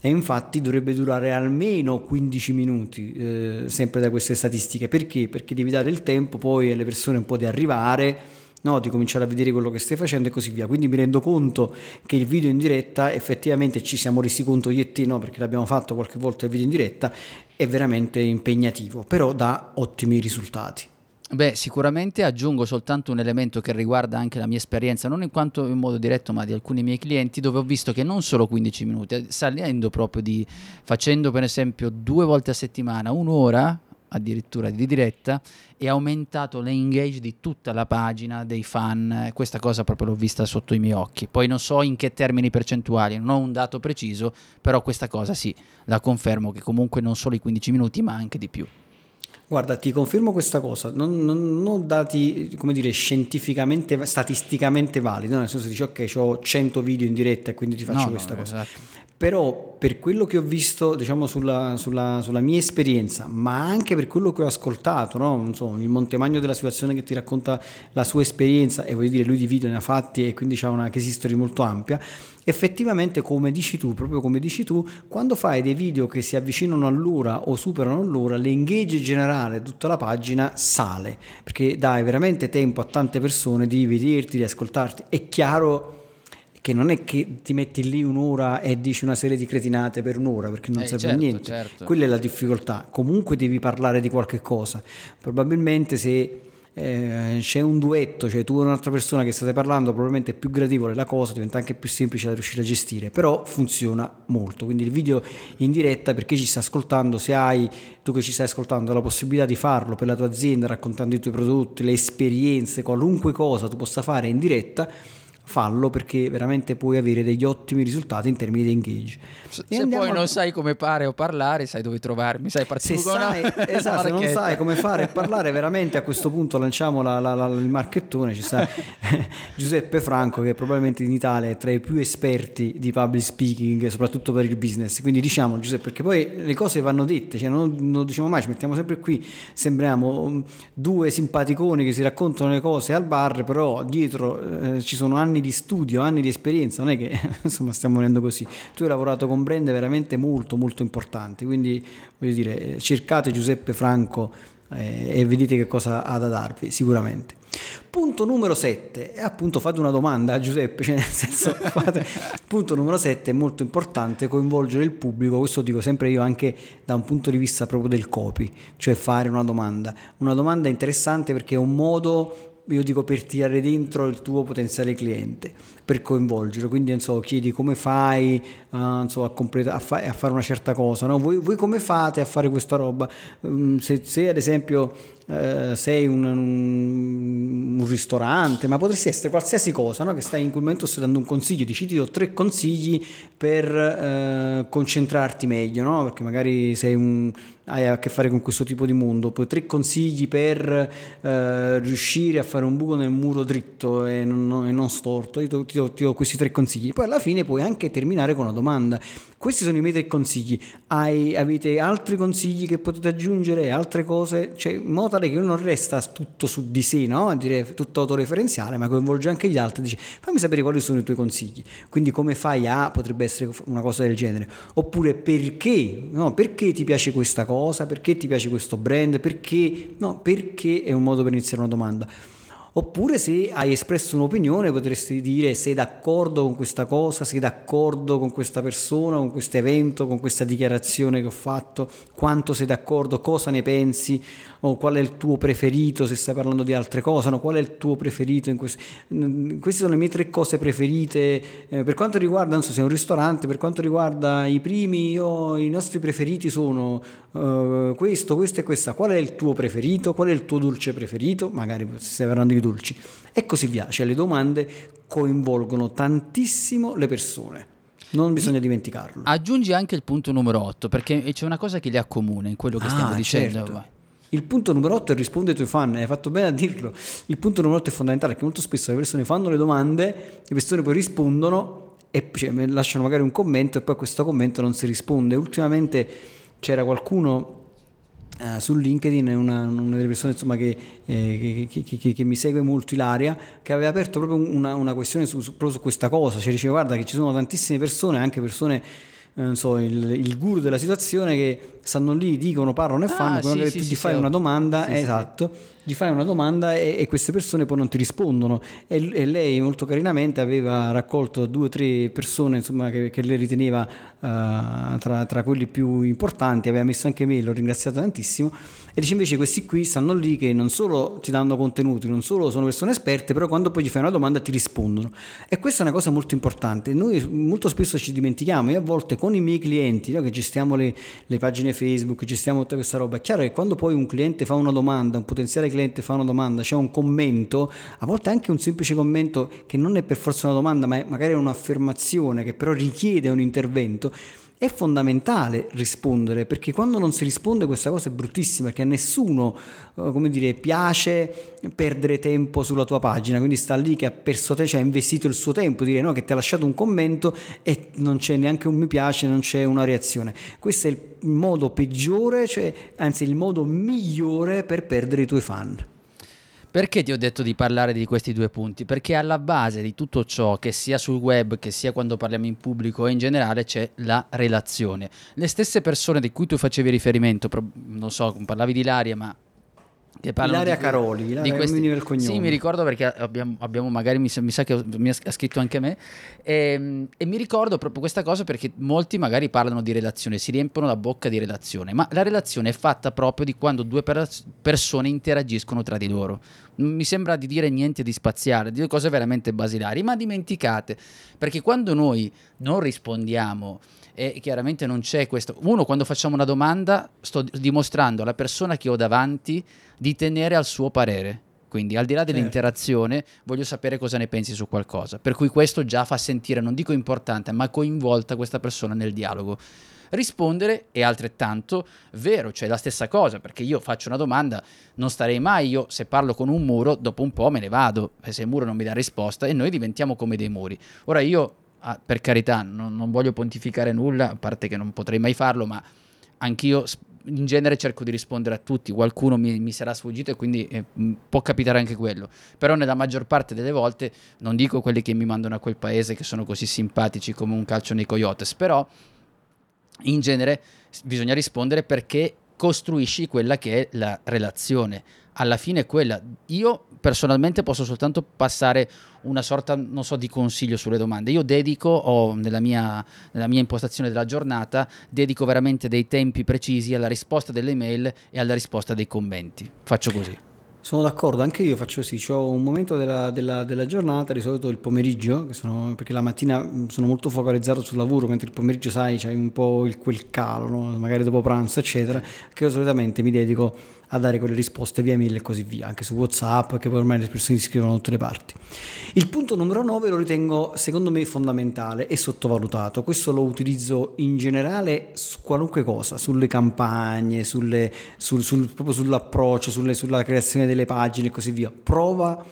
S2: e infatti dovrebbe durare almeno 15 minuti, eh, sempre da queste statistiche. Perché? Perché devi dare il tempo poi alle persone un po' di arrivare, no? di cominciare a vedere quello che stai facendo e così via. Quindi mi rendo conto che il video in diretta effettivamente ci siamo resi conto io e te, no? perché l'abbiamo fatto qualche volta il video in diretta, è veramente impegnativo, però dà ottimi risultati.
S1: Beh, sicuramente aggiungo soltanto un elemento che riguarda anche la mia esperienza, non in quanto in modo diretto, ma di alcuni miei clienti, dove ho visto che non solo 15 minuti, eh, salendo proprio di facendo per esempio due volte a settimana, un'ora addirittura di diretta, e aumentato l'engage di tutta la pagina dei fan. Questa cosa proprio l'ho vista sotto i miei occhi. Poi non so in che termini percentuali, non ho un dato preciso, però questa cosa sì, la confermo che comunque non solo i 15 minuti, ma anche di più.
S2: Guarda, ti confermo questa cosa, non, non, non dati, come dire, scientificamente, statisticamente validi, no? nel senso dici ok, ho 100 video in diretta e quindi ti faccio no, questa cosa. Esatto. Però per quello che ho visto, diciamo, sulla, sulla, sulla, mia esperienza, ma anche per quello che ho ascoltato, no? so, il Montemagno della situazione che ti racconta la sua esperienza, e voglio dire, lui di video ne ha fatti e quindi ha una case history molto ampia, effettivamente come dici tu, proprio come dici tu, quando fai dei video che si avvicinano all'ora o superano l'ora, l'engage generale tutta la pagina sale, perché dai veramente tempo a tante persone di vederti, di ascoltarti. È chiaro che non è che ti metti lì un'ora e dici una serie di cretinate per un'ora perché non eh, serve certo, niente. Certo. Quella è la difficoltà. Comunque devi parlare di qualche cosa. Probabilmente se eh, c'è un duetto, cioè tu e un'altra persona che state parlando, probabilmente è più gradevole la cosa, diventa anche più semplice da riuscire a gestire, però funziona molto. Quindi il video in diretta, per chi ci sta ascoltando, se hai tu che ci stai ascoltando la possibilità di farlo per la tua azienda, raccontando i tuoi prodotti, le esperienze, qualunque cosa tu possa fare in diretta, fallo perché veramente puoi avere degli ottimi risultati in termini di engage.
S1: Se, se poi non sai come fare o parlare, sai dove trovarmi, sai
S2: partire se sai, esatto, se non sai come fare e parlare, veramente a questo punto lanciamo la, la, la, il marchettone, ci sta Giuseppe Franco che probabilmente in Italia è tra i più esperti di public speaking, soprattutto per il business. Quindi diciamo Giuseppe, perché poi le cose vanno dette, cioè non, non diciamo mai, ci mettiamo sempre qui, sembriamo um, due simpaticoni che si raccontano le cose al bar, però dietro eh, ci sono anni anni di studio, anni di esperienza, non è che insomma stiamo venendo così. Tu hai lavorato con brand veramente molto molto importanti, quindi voglio dire, cercate Giuseppe Franco eh, e vedete che cosa ha da darvi, sicuramente. Punto numero 7, e appunto fate una domanda a Giuseppe, cioè nel senso, fate, punto numero 7 è molto importante coinvolgere il pubblico, questo dico sempre io anche da un punto di vista proprio del copy, cioè fare una domanda. Una domanda interessante perché è un modo io dico per tirare dentro il tuo potenziale cliente, per coinvolgerlo, quindi so, chiedi come fai uh, so, a, completa- a, fa- a, fare una certa cosa, no? voi, voi, come fate a fare questa roba? Um, se, se, ad esempio uh, sei un, un, un, ristorante, ma potresti essere qualsiasi cosa, no? che stai in quel momento stai dando un consiglio, dici ti do tre consigli per uh, concentrarti meglio, no? perché magari sei un hai a che fare con questo tipo di mondo, poi tre consigli per eh, riuscire a fare un buco nel muro dritto e non, non storto, ti do, ti, do, ti do, questi tre consigli, poi alla fine puoi anche terminare con una domanda, questi sono i miei tre consigli, Hai, avete altri consigli che potete aggiungere, altre cose, cioè in modo tale che non resta tutto su di sé, no? dire tutto autoreferenziale, ma coinvolge anche gli altri, dice fammi sapere quali sono i tuoi consigli, quindi come fai a, potrebbe essere una cosa del genere, oppure perché, no? perché ti piace questa cosa, perché ti piace questo brand, perché, no, perché è un modo per iniziare una domanda. Oppure se hai espresso un'opinione potresti dire sei d'accordo con questa cosa, sei d'accordo con questa persona, con questo evento, con questa dichiarazione che ho fatto, quanto sei d'accordo, cosa ne pensi, o qual è il tuo preferito se stai parlando di altre cose, no? qual è il tuo preferito in questo... Queste sono le mie tre cose preferite. Eh, per quanto riguarda, non so se è un ristorante, per quanto riguarda i primi, io, i nostri preferiti sono uh, questo, questo e questa. Qual è il tuo preferito? Qual è il tuo dolce preferito? Magari se stai parlando di dolci. E così via. Cioè le domande coinvolgono tantissimo le persone. Non bisogna dimenticarlo.
S1: Aggiungi anche il punto numero 8, perché c'è una cosa che li accomuna in quello che ah, stiamo dicendo.
S2: Certo. Il punto numero 8 è rispondere ai tuoi fan, hai fatto bene a dirlo. Il punto numero 8 è fondamentale perché molto spesso le persone fanno le domande, le persone poi rispondono e cioè, lasciano magari un commento e poi a questo commento non si risponde. Ultimamente c'era qualcuno Uh, su LinkedIn una, una, delle persone insomma, che, eh, che, che, che, mi segue molto Ilaria che aveva aperto proprio una, una questione su, su, proprio su questa cosa cioè diceva guarda che ci sono tantissime persone anche persone non so, il, il, guru della situazione che stanno lì, dicono, parlano e fanno, ah, quando sì, sì, ti fai una domanda, esatto, gli fai una domanda e, e, queste persone poi non ti rispondono. E, e, lei molto carinamente aveva raccolto due o tre persone insomma, che, che lei riteneva uh, tra, tra quelli più importanti, aveva messo anche me, l'ho ringraziato tantissimo e dice invece questi qui stanno lì che non solo ti danno contenuti, non solo sono persone esperte, però quando poi gli fai una domanda ti rispondono. E questa è una cosa molto importante. Noi molto spesso ci dimentichiamo, e a volte con i miei clienti, no, che gestiamo le, le, pagine Facebook, gestiamo tutta questa roba, è chiaro che quando poi un cliente fa una domanda, un potenziale cliente fa una domanda, c'è un commento, a volte anche un semplice commento che non è per forza una domanda, ma è magari un'affermazione che però richiede un intervento è fondamentale rispondere perché quando non si risponde questa cosa è bruttissima perché a nessuno eh, come dire, piace perdere tempo sulla tua pagina. Quindi sta lì che ha perso te cioè ha investito il suo tempo dire no che ti ha lasciato un commento e non c'è neanche un mi piace non c'è una reazione. Questo è il modo peggiore cioè anzi il modo migliore per perdere i tuoi fan
S1: perché ti ho detto di parlare di questi due punti? Perché alla base di tutto ciò, che sia sul web, che sia quando parliamo in pubblico e in generale, c'è la relazione. Le stesse persone di cui tu facevi riferimento, non so, parlavi di Ilaria, ma
S2: che Ilaria di, Caroli, Ilaria di questi,
S1: il cognome. Sì, mi ricordo perché abbiamo, abbiamo magari, mi sa, mi sa, che mi ha scritto anche me, e, ehm, e, mi ricordo proprio questa cosa perché molti magari parlano di relazione, si riempiono la bocca di relazione, ma la relazione è fatta proprio di quando due per- persone interagiscono tra di loro. Non mi sembra di dire niente di spaziale, di cose veramente basilari, ma dimenticate, perché quando noi non rispondiamo e chiaramente non c'è questo. Uno, quando facciamo una domanda, sto dimostrando alla persona che ho davanti di tenere al suo parere. Quindi al di là certo. dell'interazione voglio sapere cosa ne pensi su qualcosa. Per cui questo già fa sentire, non dico importante, ma coinvolta questa persona nel dialogo. Rispondere è altrettanto vero, cioè la stessa cosa, perché io faccio una domanda, non starei mai io, se parlo con un muro, dopo un po' me ne vado, se il muro non mi dà risposta e noi diventiamo come dei muri. Ora io, ah, per carità, non, non voglio pontificare nulla, a parte che non potrei mai farlo, ma anch'io in genere cerco di rispondere a tutti, qualcuno mi, mi sarà sfuggito e quindi eh, può capitare anche quello, però nella maggior parte delle volte, non dico quelli che mi mandano a quel paese che sono così simpatici come un calcio nei coyotes, però in genere bisogna rispondere perché costruisci quella che è la relazione. Alla fine è quella. Io personalmente posso soltanto passare una sorta, non so, di consiglio sulle domande. Io dedico, o nella mia, nella mia impostazione della giornata, dedico veramente dei tempi precisi alla risposta delle mail e alla risposta dei commenti. Faccio così.
S2: Sono d'accordo, anche io faccio così, ho un momento della, della, della, giornata, di solito il pomeriggio, sono, perché la mattina sono molto focalizzato sul lavoro, mentre il pomeriggio sai c'hai un po' il, quel calo, no? magari dopo pranzo eccetera, che io solitamente mi dedico a dare quelle risposte via mail e così via, anche su WhatsApp, che poi ormai le persone si scrivono da tutte le parti. Il punto numero 9 lo ritengo secondo me fondamentale e sottovalutato. Questo lo utilizzo in generale su qualunque cosa, sulle campagne, sulle, sul, sul, proprio sull'approccio, sulle, sulla creazione delle pagine e così via. Prova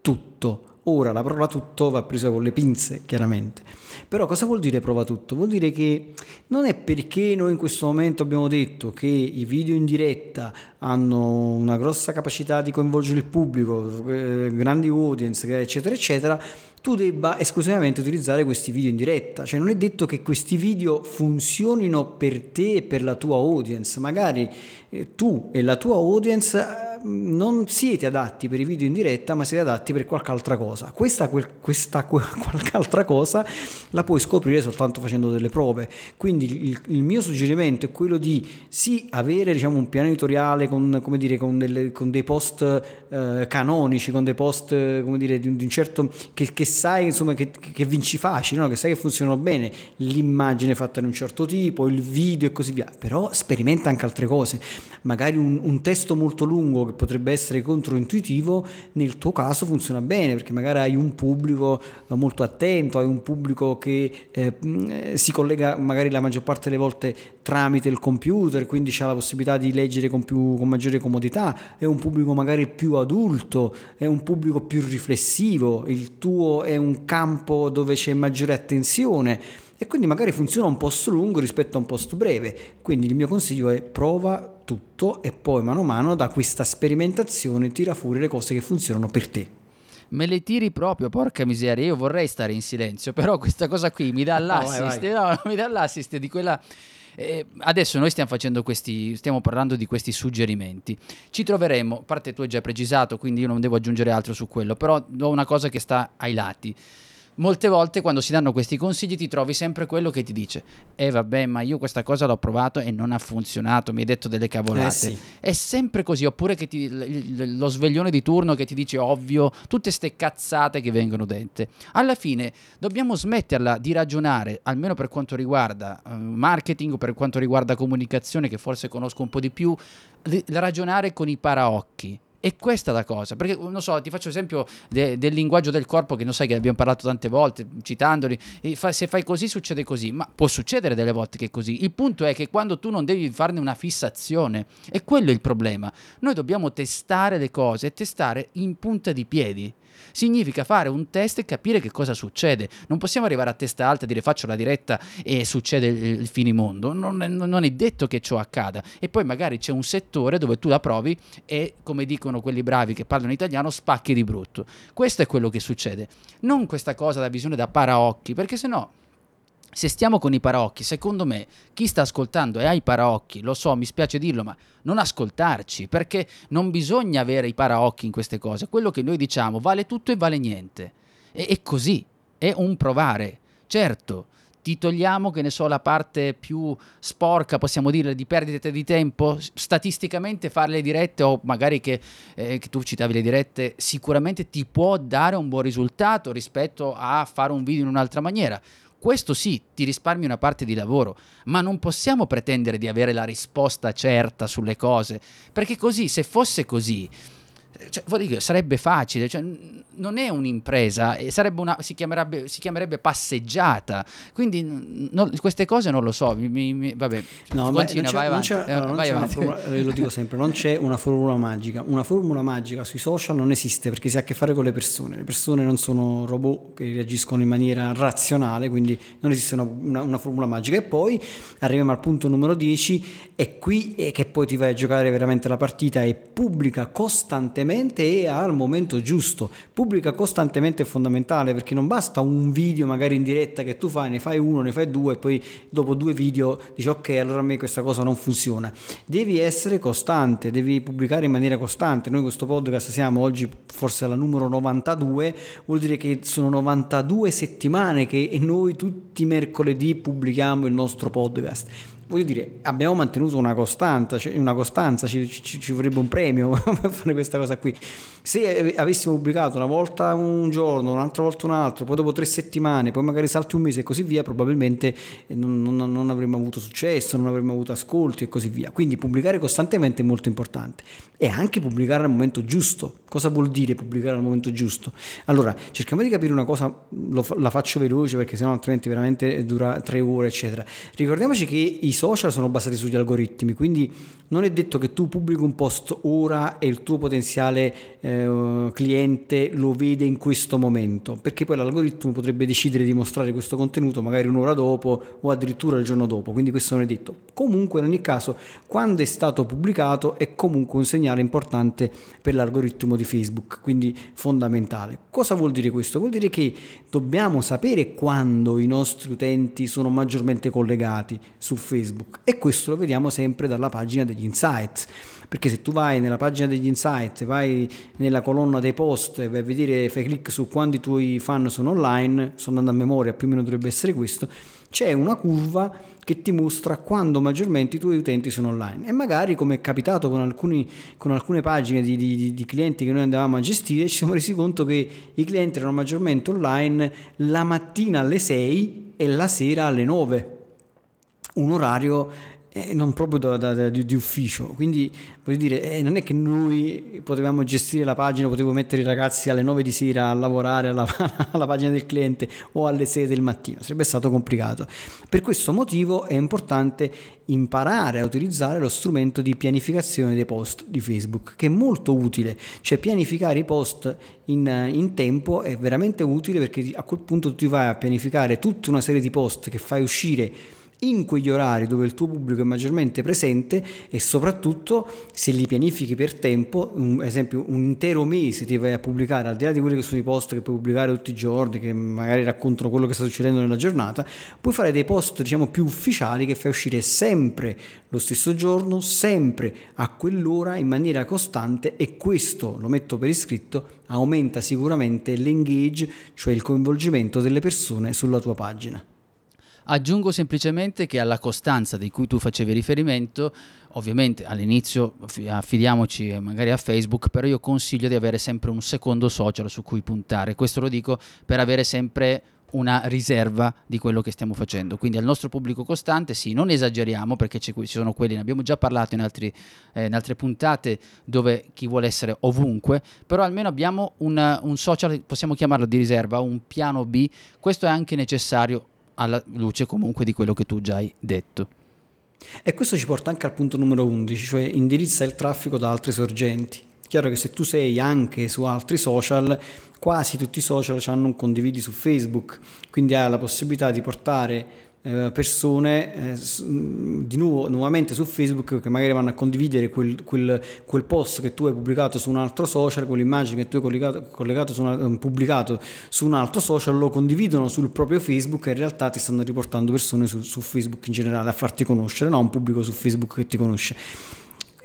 S2: tutto. Ora la parola tutto va presa con le pinze, chiaramente però cosa vuol dire prova tutto? Vuol dire che non è perché noi in questo momento abbiamo detto che i video in diretta hanno una grossa capacità di coinvolgere il pubblico, eh, grandi audience, eccetera, eccetera, tu debba esclusivamente utilizzare questi video in diretta. Cioè non è detto che questi video funzionino per te e per la tua audience, magari eh, tu e la tua audience non siete adatti per i video in diretta, ma siete adatti per qualche altra cosa. Questa, questa qualche altra cosa la puoi scoprire soltanto facendo delle prove. Quindi il, il mio suggerimento è quello di sì avere diciamo, un piano editoriale con, dire, con, delle, con dei post eh, canonici, con dei post come dire, di, un, di un certo che, che sai insomma, che, che vinci facile, no? che sai che funzionano bene, l'immagine fatta in un certo tipo, il video e così via. Però sperimenta anche altre cose. Magari un, un testo molto lungo che potrebbe essere controintuitivo, nel tuo caso funziona bene perché magari hai un pubblico molto attento, hai un pubblico che eh, eh, si collega magari la maggior parte delle volte tramite il computer, quindi ha la possibilità di leggere con, più, con maggiore comodità, è un pubblico magari più adulto, è un pubblico più riflessivo, il tuo è un campo dove c'è maggiore attenzione e quindi magari funziona un post lungo rispetto a un post breve. Quindi il mio consiglio è prova tutto e poi mano a mano da questa sperimentazione tira fuori le cose che funzionano per te.
S1: Me le tiri proprio, porca miseria, io vorrei stare in silenzio, però questa cosa qui mi dà l'assist, no, vai, vai. No, mi dà l'assist di quella... Eh, adesso noi stiamo facendo questi, stiamo parlando di questi suggerimenti. Ci troveremo, a parte tu hai già precisato, quindi io non devo aggiungere altro su quello, però ho una cosa che sta ai lati molte volte quando si danno questi consigli ti trovi sempre quello che ti dice eh vabbè ma io questa cosa l'ho provato e non ha funzionato mi hai detto delle cavolate. Eh sì. è sempre così oppure che ti, lo sveglione di turno che ti dice ovvio tutte ste cazzate che vengono dette. Alla fine dobbiamo smetterla di ragionare almeno per quanto riguarda uh, marketing o per quanto riguarda comunicazione che forse conosco un po' di più ragionare con i paraocchi E questa è la cosa, perché non so, ti faccio esempio de- del linguaggio del corpo che non sai che abbiamo parlato tante volte, citandoli, fa- se fai così succede così, ma può succedere delle volte che è così. Il punto è che quando tu non devi farne una fissazione, e quello è il problema, noi dobbiamo testare le cose testare in punta di piedi significa fare un test e capire che cosa succede. Non possiamo arrivare a testa alta e dire faccio la diretta e succede il, finimondo. Non è, non è detto che ciò accada. E poi magari c'è un settore dove tu la provi e, come dicono quelli bravi che parlano italiano, spacchi di brutto. Questo è quello che succede. Non questa cosa da visione da paraocchi, perché se no se stiamo con i paraocchi, secondo me chi sta ascoltando e ha i paraocchi, lo so, mi spiace dirlo, ma non ascoltarci, perché non bisogna avere i paraocchi in queste cose. Quello che noi diciamo vale tutto e vale niente. E, è così, è un provare. Certo, ti togliamo, che ne so, la parte più sporca, possiamo dire, di perdita di tempo, statisticamente fare le dirette o magari che, eh, che, tu citavi le dirette, sicuramente ti può dare un buon risultato rispetto a fare un video in un'altra maniera. Questo sì, ti risparmi una parte di lavoro, ma non possiamo pretendere di avere la risposta certa sulle cose, perché così, se fosse così, cioè, dire, sarebbe facile, cioè, non è un'impresa, una, si, chiamerebbe, si, chiamerebbe, passeggiata, quindi no, queste cose non lo so, mi, mi, vabbè,
S2: no, continua, vai avanti. Eh, lo dico sempre, non c'è una formula magica, una formula magica sui social non esiste perché si ha a che fare con le persone, le persone non sono robot che reagiscono in maniera razionale, quindi non esiste una, una, una formula magica. E poi arriviamo al punto numero 10 e qui è che poi ti vai a giocare veramente la partita e pubblica costantemente e al momento giusto. Pubblica costantemente è fondamentale perché non basta un video magari in diretta che tu fai, ne fai uno, ne fai due e poi dopo due video dici ok allora a me questa cosa non funziona. Devi essere costante, devi pubblicare in maniera costante. Noi questo podcast siamo oggi forse alla numero 92, vuol dire che sono 92 settimane che noi tutti i mercoledì pubblichiamo il nostro podcast voglio dire, abbiamo mantenuto una costanza, cioè una costanza ci, ci, ci, vorrebbe un premio per fare questa cosa qui. Se avessimo pubblicato una volta un giorno, un'altra volta un altro, poi dopo tre settimane, poi magari salti un mese e così via, probabilmente non, non, non avremmo avuto successo, non avremmo avuto ascolti e così via. Quindi pubblicare costantemente è molto importante e anche pubblicare al momento giusto. Cosa vuol dire pubblicare al momento giusto? Allora, cerchiamo di capire una cosa, lo, la faccio veloce perché sennò altrimenti veramente dura tre ore, eccetera. Ricordiamoci che i social sono basati sugli algoritmi, quindi non è detto che tu pubblichi un post ora e il tuo potenziale eh, cliente lo vede in questo momento, perché poi l'algoritmo potrebbe decidere di mostrare questo contenuto magari un'ora dopo o addirittura il giorno dopo, quindi questo non è detto. Comunque in ogni caso, quando è stato pubblicato è comunque un segnale importante per l'algoritmo di Facebook, quindi fondamentale. Cosa vuol dire questo? Vuol dire che dobbiamo sapere quando i nostri utenti sono maggiormente collegati su Facebook e questo lo vediamo sempre dalla pagina degli insights perché se tu vai nella pagina degli insights, vai nella colonna dei post e vai a vedere, fai clic su quanti tuoi fan sono online, sono andando a memoria, più o meno dovrebbe essere questo, c'è una curva che ti mostra quando maggiormente i tuoi utenti sono online. E magari, come è capitato con, alcuni, con alcune pagine di, di, di, clienti che noi andavamo a gestire, ci siamo resi conto che i clienti erano maggiormente online la mattina alle 6 e la sera alle 9. Un orario eh, non proprio da, da, da, di, di, ufficio. Quindi voglio dire, eh, non è che noi potevamo gestire la pagina, potevo mettere i ragazzi alle 9 di sera a lavorare alla, alla pagina del cliente o alle 6 del mattino, sarebbe stato complicato. Per questo motivo è importante imparare a utilizzare lo strumento di pianificazione dei post di Facebook, che è molto utile, cioè pianificare i post in, in tempo è veramente utile perché a quel punto tu vai a pianificare tutta una serie di post che fai uscire in quegli orari dove il tuo pubblico è maggiormente presente e soprattutto se li pianifichi per tempo, un, esempio un intero mese ti vai a pubblicare, al di là di quelli che sono i post che puoi pubblicare tutti i giorni, che magari raccontano quello che sta succedendo nella giornata, puoi fare dei post diciamo più ufficiali che fai uscire sempre lo stesso giorno, sempre a quell'ora in maniera costante e questo, lo metto per iscritto, aumenta sicuramente l'engage, cioè il coinvolgimento delle persone sulla tua pagina.
S1: Aggiungo semplicemente che alla costanza di cui tu facevi riferimento, ovviamente all'inizio affidiamoci magari a Facebook, però io consiglio di avere sempre un secondo social su cui puntare. Questo lo dico per avere sempre una riserva di quello che stiamo facendo. Quindi al nostro pubblico costante, sì, non esageriamo perché ci sono quelli, ne abbiamo già parlato in, altri, eh, in, altre puntate dove chi vuole essere ovunque, però almeno abbiamo un, un social, possiamo chiamarlo di riserva, un piano B, questo è anche necessario alla luce comunque di quello che tu già hai detto.
S2: E questo ci porta anche al punto numero 11, cioè indirizza il traffico da altre sorgenti. Chiaro che se tu sei anche su altri social, quasi tutti i social hanno un condividi su Facebook, quindi hai la possibilità di portare persone eh, di nuovo nuovamente su Facebook che magari vanno a condividere quel, quel, quel, post che tu hai pubblicato su un altro social, quell'immagine che tu hai collegato, collegato su una, eh, pubblicato su un altro social, lo condividono sul proprio Facebook e in realtà ti stanno riportando persone su, su Facebook in generale a farti conoscere, non un pubblico su Facebook che ti conosce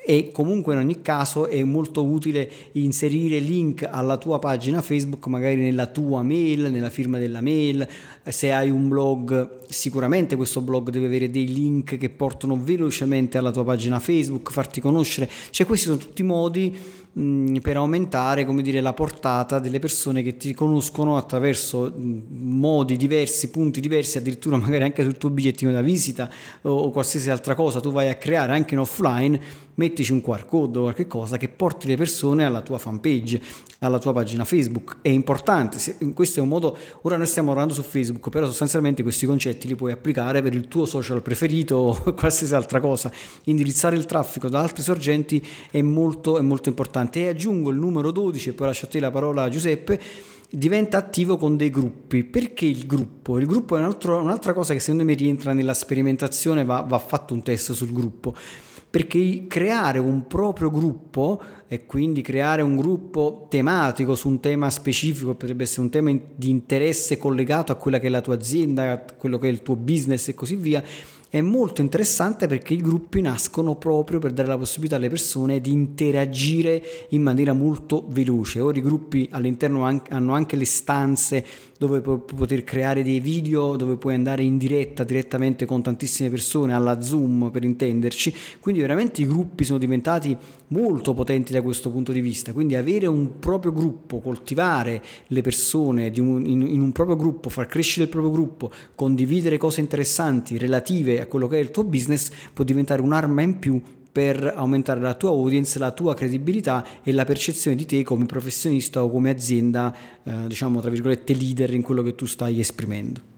S2: e comunque in ogni caso è molto utile inserire link alla tua pagina Facebook magari nella tua mail, nella firma della mail, se hai un blog sicuramente questo blog deve avere dei link che portano velocemente alla tua pagina Facebook, farti conoscere, cioè questi sono tutti modi per aumentare come dire, la portata delle persone che ti conoscono attraverso modi diversi, punti diversi, addirittura magari anche sul tuo bigliettino da visita o, o qualsiasi altra cosa. Tu vai a creare anche in offline mettici un QR code o qualche cosa che porti le persone alla tua fanpage, alla tua pagina Facebook. È importante, questo è un modo, ora noi stiamo lavorando su Facebook, però sostanzialmente questi concetti li puoi applicare per il tuo social preferito o qualsiasi altra cosa. Indirizzare il traffico da altri sorgenti è molto, è molto importante. E aggiungo il numero 12, e poi lascio a te la parola Giuseppe, diventa attivo con dei gruppi. Perché il gruppo? Il gruppo è un altro, un'altra cosa che secondo me rientra nella sperimentazione, va, va fatto un test sul gruppo perché creare un proprio gruppo e quindi creare un gruppo tematico su un tema specifico, potrebbe essere un tema di interesse collegato a quella che è la tua azienda, a quello che è il tuo business e così via, è molto interessante perché i gruppi nascono proprio per dare la possibilità alle persone di interagire in maniera molto veloce. Ora i gruppi all'interno hanno anche le stanze dove puoi poter creare dei video, dove puoi andare in diretta direttamente con tantissime persone, alla Zoom per intenderci. Quindi veramente i gruppi sono diventati molto potenti da questo punto di vista. Quindi avere un proprio gruppo, coltivare le persone un, in, in un proprio gruppo, far crescere il proprio gruppo, condividere cose interessanti relative a quello che è il tuo business può diventare un'arma in più per aumentare la tua audience, la tua credibilità e la percezione di te come professionista o come azienda, eh, diciamo tra virgolette, leader in quello che tu stai esprimendo.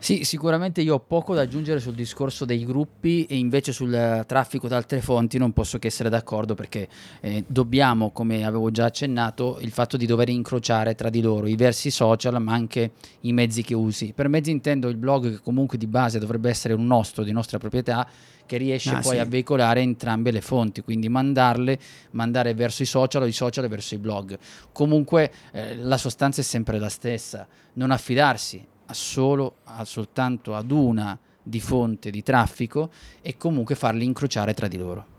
S1: Sì, sicuramente io ho poco da aggiungere sul discorso dei gruppi e invece sul traffico da altre fonti non posso che essere d'accordo perché eh, dobbiamo, come avevo già accennato, il fatto di dover incrociare tra di loro i versi social ma anche i mezzi che usi. Per mezzi intendo il blog che comunque di base dovrebbe essere un nostro, di nostra proprietà, che riesce ah, poi sì. a veicolare entrambe le fonti, quindi mandarle, mandare verso i social o i social verso i blog. Comunque eh, la sostanza è sempre la stessa, non affidarsi a solo, a soltanto ad una di fonte di traffico e comunque farli incrociare tra di loro.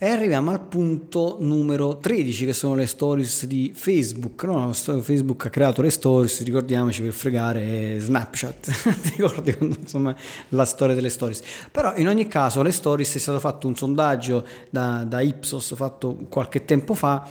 S2: E arriviamo al punto numero 13 che sono le stories di Facebook. No? Facebook ha creato le stories, ricordiamoci per fregare Snapchat, ti ricordi insomma la storia delle stories. Però in ogni caso le stories è stato fatto un sondaggio da, da Ipsos fatto qualche tempo fa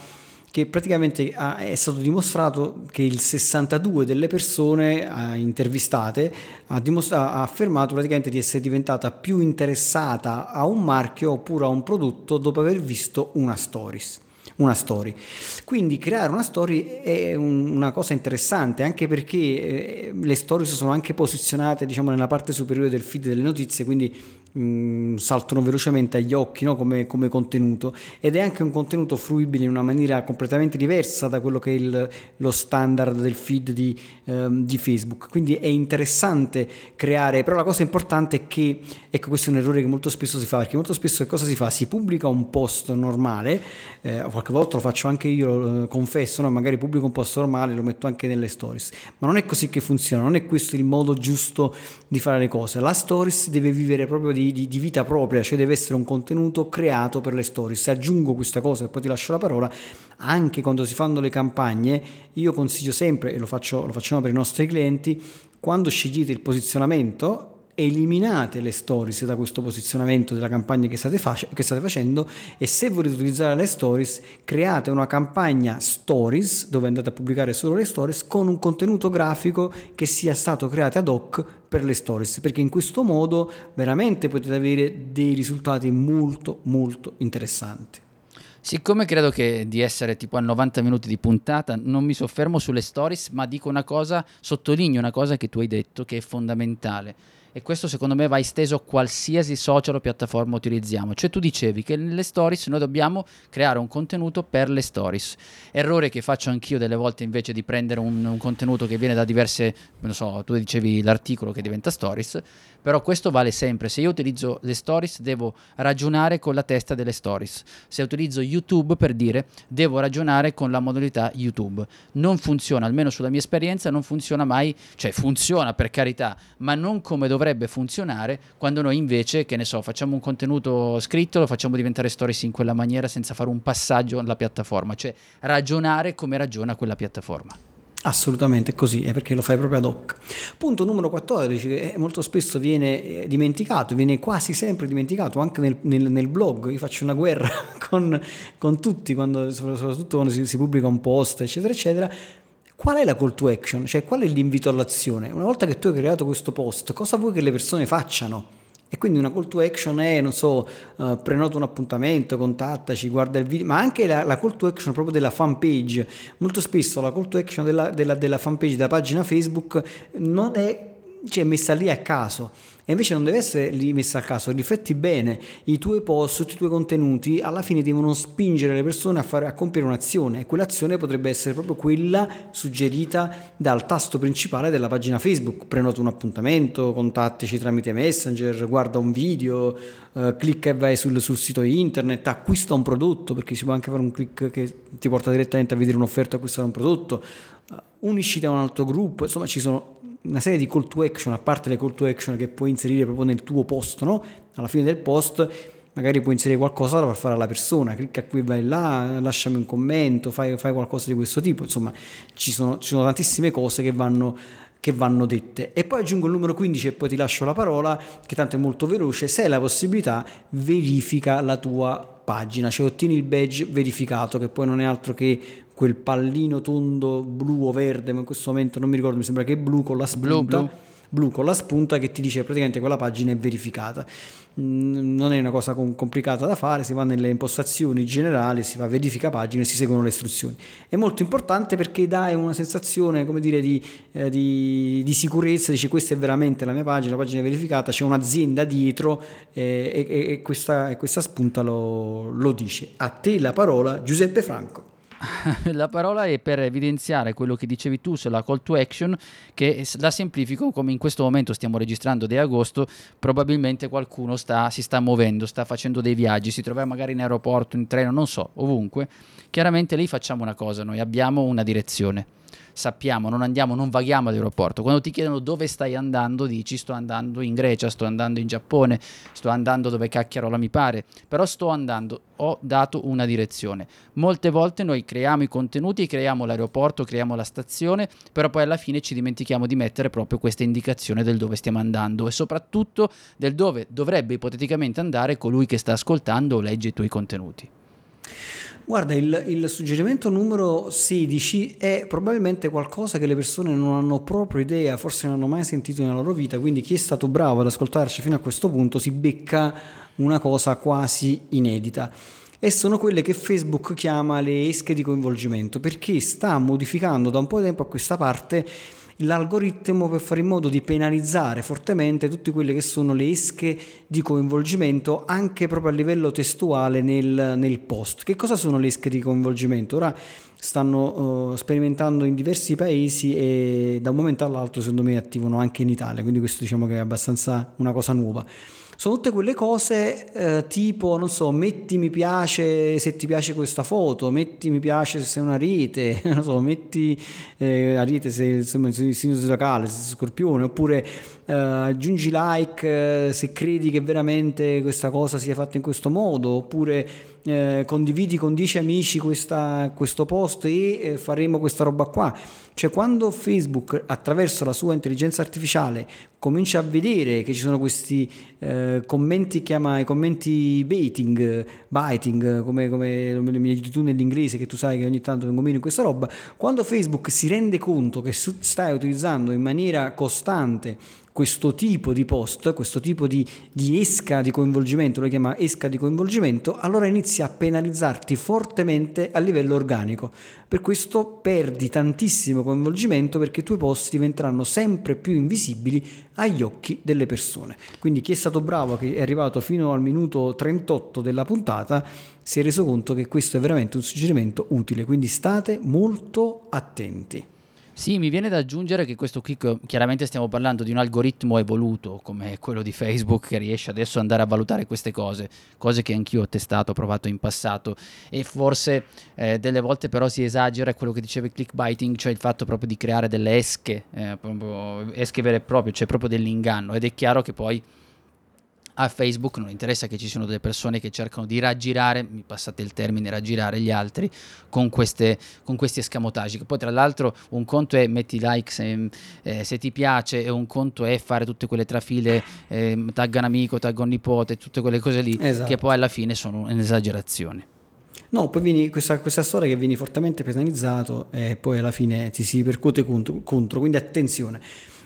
S2: che praticamente ha, è stato dimostrato che il 62 delle persone eh, intervistate ha, ha, affermato praticamente di essere diventata più interessata a un marchio oppure a un prodotto dopo aver visto una stories una story. Quindi creare una story è un, una cosa interessante anche perché eh, le stories sono anche posizionate diciamo nella parte superiore del feed delle notizie, quindi mh, mm, saltano velocemente agli occhi no? come, come, contenuto ed è anche un contenuto fruibile in una maniera completamente diversa da quello che è il, lo standard del feed di, ehm, di, Facebook. Quindi è interessante creare, però la cosa importante è che, ecco questo è un errore che molto spesso si fa, perché molto spesso che cosa si fa? Si pubblica un post normale, eh, qualche volta lo faccio anche io, eh, confesso, no? magari pubblico un post normale, lo metto anche nelle stories, ma non è così che funziona, non è questo il modo giusto di fare le cose. La stories deve vivere proprio di, di, di vita propria, cioè deve essere un contenuto creato per le stories. Se aggiungo questa cosa e poi ti lascio la parola, anche quando si fanno le campagne, io consiglio sempre, e lo, faccio, lo facciamo per i nostri clienti, quando scegliete il posizionamento, eliminate le stories da questo posizionamento della campagna che state, face- che state, facendo e se volete utilizzare le stories create una campagna stories dove andate a pubblicare solo le stories con un contenuto grafico che sia stato creato ad hoc per le stories perché in questo modo veramente potete avere dei risultati molto molto interessanti.
S1: Siccome credo che di essere tipo a 90 minuti di puntata, non mi soffermo sulle stories, ma dico una cosa, sottolineo una cosa che tu hai detto che è fondamentale e questo secondo me va esteso a qualsiasi social o piattaforma utilizziamo. Cioè tu dicevi che nelle stories noi dobbiamo creare un contenuto per le stories. Errore che faccio anch'io delle volte invece di prendere un, un contenuto che viene da diverse, non so, tu dicevi l'articolo che diventa stories, però questo vale sempre. Se io utilizzo le stories devo ragionare con la testa delle stories. Se utilizzo YouTube per dire devo ragionare con la modalità YouTube. Non funziona, almeno sulla mia esperienza, non funziona mai, cioè funziona per carità, ma non come dovrebbe funzionare quando noi invece, che ne so, facciamo un contenuto scritto, lo facciamo diventare stories in quella maniera senza fare un passaggio alla piattaforma, cioè ragionare come ragiona quella piattaforma.
S2: Assolutamente così, è perché lo fai proprio ad hoc. Punto numero 14, che molto spesso viene eh, dimenticato, viene quasi sempre dimenticato, anche nel, nel, nel blog, io faccio una guerra con, con tutti, quando, soprattutto quando si, si pubblica un post, eccetera, eccetera, Qual è la call to action? Cioè, qual è l'invito all'azione? Una volta che tu hai creato questo post, cosa vuoi che le persone facciano? E quindi una call to action è, non so, uh, prenota un appuntamento, contattaci, guarda il video, ma anche la, la, call to action proprio della fan page. Molto spesso la call to action della, della, della fan page, della pagina Facebook, non è cioè, messa lì a caso e invece non deve essere lì messa a caso, rifletti bene, i tuoi post, tutti i tuoi contenuti alla fine devono spingere le persone a, fare, a compiere un'azione. E quell'azione potrebbe essere proprio quella suggerita dal tasto principale della pagina Facebook, prenota un appuntamento, contattici tramite Messenger, guarda un video, eh, clicca e vai sul, sul, sito internet, acquista un prodotto, perché si può anche fare un click che ti porta direttamente a vedere un'offerta acquistare un prodotto, unisciti a un altro gruppo, insomma ci sono una serie di call to action, a parte le call to action che puoi inserire proprio nel tuo post, no? Alla fine del post magari puoi inserire qualcosa far fare alla persona, clicca qui, vai là, lasciami un commento, fai, fai qualcosa di questo tipo, insomma ci sono, ci sono tantissime cose che vanno, che vanno dette. E poi aggiungo il numero 15 e poi ti lascio la parola, che tanto è molto veloce, se hai la possibilità verifica la tua pagina, cioè ottieni il badge verificato, che poi non è altro che quel pallino tondo blu o verde, ma in questo momento non mi ricordo, mi sembra che è blu con la spunta. Blu, blu. Blu con la spunta che ti dice praticamente quella pagina è verificata. Mm, non è una cosa complicata da fare, si va nelle impostazioni generali, si fa verifica pagine e si seguono le istruzioni. È molto importante perché dai una sensazione, come dire, di, eh, di, di sicurezza, dice questa è veramente la mia pagina, la pagina è verificata, c'è un'azienda dietro eh, e, e, questa, e, questa, spunta lo, lo dice. A te la parola, Giuseppe Franco.
S1: la parola è per evidenziare quello che dicevi tu sulla call to action, che la semplifico come in questo momento stiamo registrando di agosto, probabilmente qualcuno sta, si sta muovendo, sta facendo dei viaggi, si trova magari in aeroporto, in treno, non so, ovunque. Chiaramente lì facciamo una cosa, noi abbiamo una direzione sappiamo, non andiamo, non vaghiamo all'aeroporto. Quando ti chiedono dove stai andando, dici sto andando in Grecia, sto andando in Giappone, sto andando dove cacchiarola mi pare, però sto andando, ho dato una direzione. Molte volte noi creiamo i contenuti, creiamo l'aeroporto, creiamo la stazione, però poi alla fine ci dimentichiamo di mettere proprio questa indicazione del dove stiamo andando e soprattutto del dove dovrebbe ipoteticamente andare colui che sta ascoltando o legge i tuoi contenuti.
S2: Guarda, il, il, suggerimento numero 16 è probabilmente qualcosa che le persone non hanno proprio idea, forse non hanno mai sentito nella loro vita, quindi chi è stato bravo ad ascoltarci fino a questo punto si becca una cosa quasi inedita. E sono quelle che Facebook chiama le esche di coinvolgimento, perché sta modificando da un po' di tempo a questa parte l'algoritmo per fare in modo di penalizzare fortemente tutte quelle che sono le esche di coinvolgimento anche proprio a livello testuale nel, nel post. Che cosa sono le esche di coinvolgimento? Ora stanno uh, sperimentando in diversi paesi e da un momento all'altro secondo me attivano anche in Italia, quindi questo diciamo che è abbastanza una cosa nuova. Sono tutte quelle cose eh, tipo, non so, metti mi piace se ti piace questa foto, metti mi piace se sei una rete, non so, metti eh, rete se insomma, sei sinus locale, se sei scorpione, oppure eh, aggiungi like eh, se credi che veramente questa cosa sia fatta in questo modo, oppure eh, condividi con 10 amici questa, questo post e eh, faremo questa roba qua. Cioè quando Facebook attraverso la sua intelligenza artificiale comincia a vedere che ci sono questi eh, commenti, chiama i commenti baiting, biting, come, come mi dici tu nell'inglese che tu sai che ogni tanto vengo meno in questa roba, quando Facebook si rende conto che stai utilizzando in maniera costante questo tipo di post, questo tipo di, di, esca di coinvolgimento, lo chiama esca di coinvolgimento, allora inizia a penalizzarti fortemente a livello organico. Per questo perdi tantissimo coinvolgimento perché i tuoi post diventeranno sempre più invisibili agli occhi delle persone. Quindi chi è stato bravo, che è arrivato fino al minuto 38 della puntata, si è reso conto che questo è veramente un suggerimento utile, quindi state molto attenti.
S1: Sì, mi viene da aggiungere che questo qui, chiaramente stiamo parlando di un algoritmo evoluto come quello di Facebook che riesce adesso ad andare a valutare queste cose, cose che anch'io ho testato, ho provato in passato. E forse eh, delle volte però si esagera quello che diceva il clickbaiting, cioè il fatto proprio di creare delle esche, eh, esche vere e proprie, cioè proprio dell'inganno. Ed è chiaro che poi a Facebook non interessa che ci siano delle persone che cercano di raggirare, mi passate il termine, raggirare gli altri con, queste, con questi escamotage. Poi tra l'altro un conto è metti like se, eh, se, ti piace e un conto è fare tutte quelle trafile, eh, tagga un amico, tagga un nipote, tutte quelle cose lì esatto. che poi alla fine sono un'esagerazione.
S2: No, poi vieni, questa, questa, storia che vieni fortemente penalizzato e poi alla fine ti si ripercuote contro, contro quindi attenzione.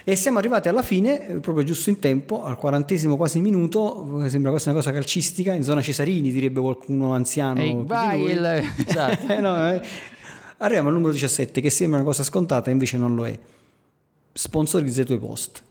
S2: E siamo arrivati alla fine, eh, proprio giusto in tempo, al quarantesimo quasi minuto, sembra quasi una cosa calcistica, in zona Cesarini direbbe qualcuno anziano.
S1: Ehi, vai il... esatto.
S2: no, eh. Arriviamo al numero 17 che sembra una cosa scontata invece non lo è. Sponsorizza i tuoi post.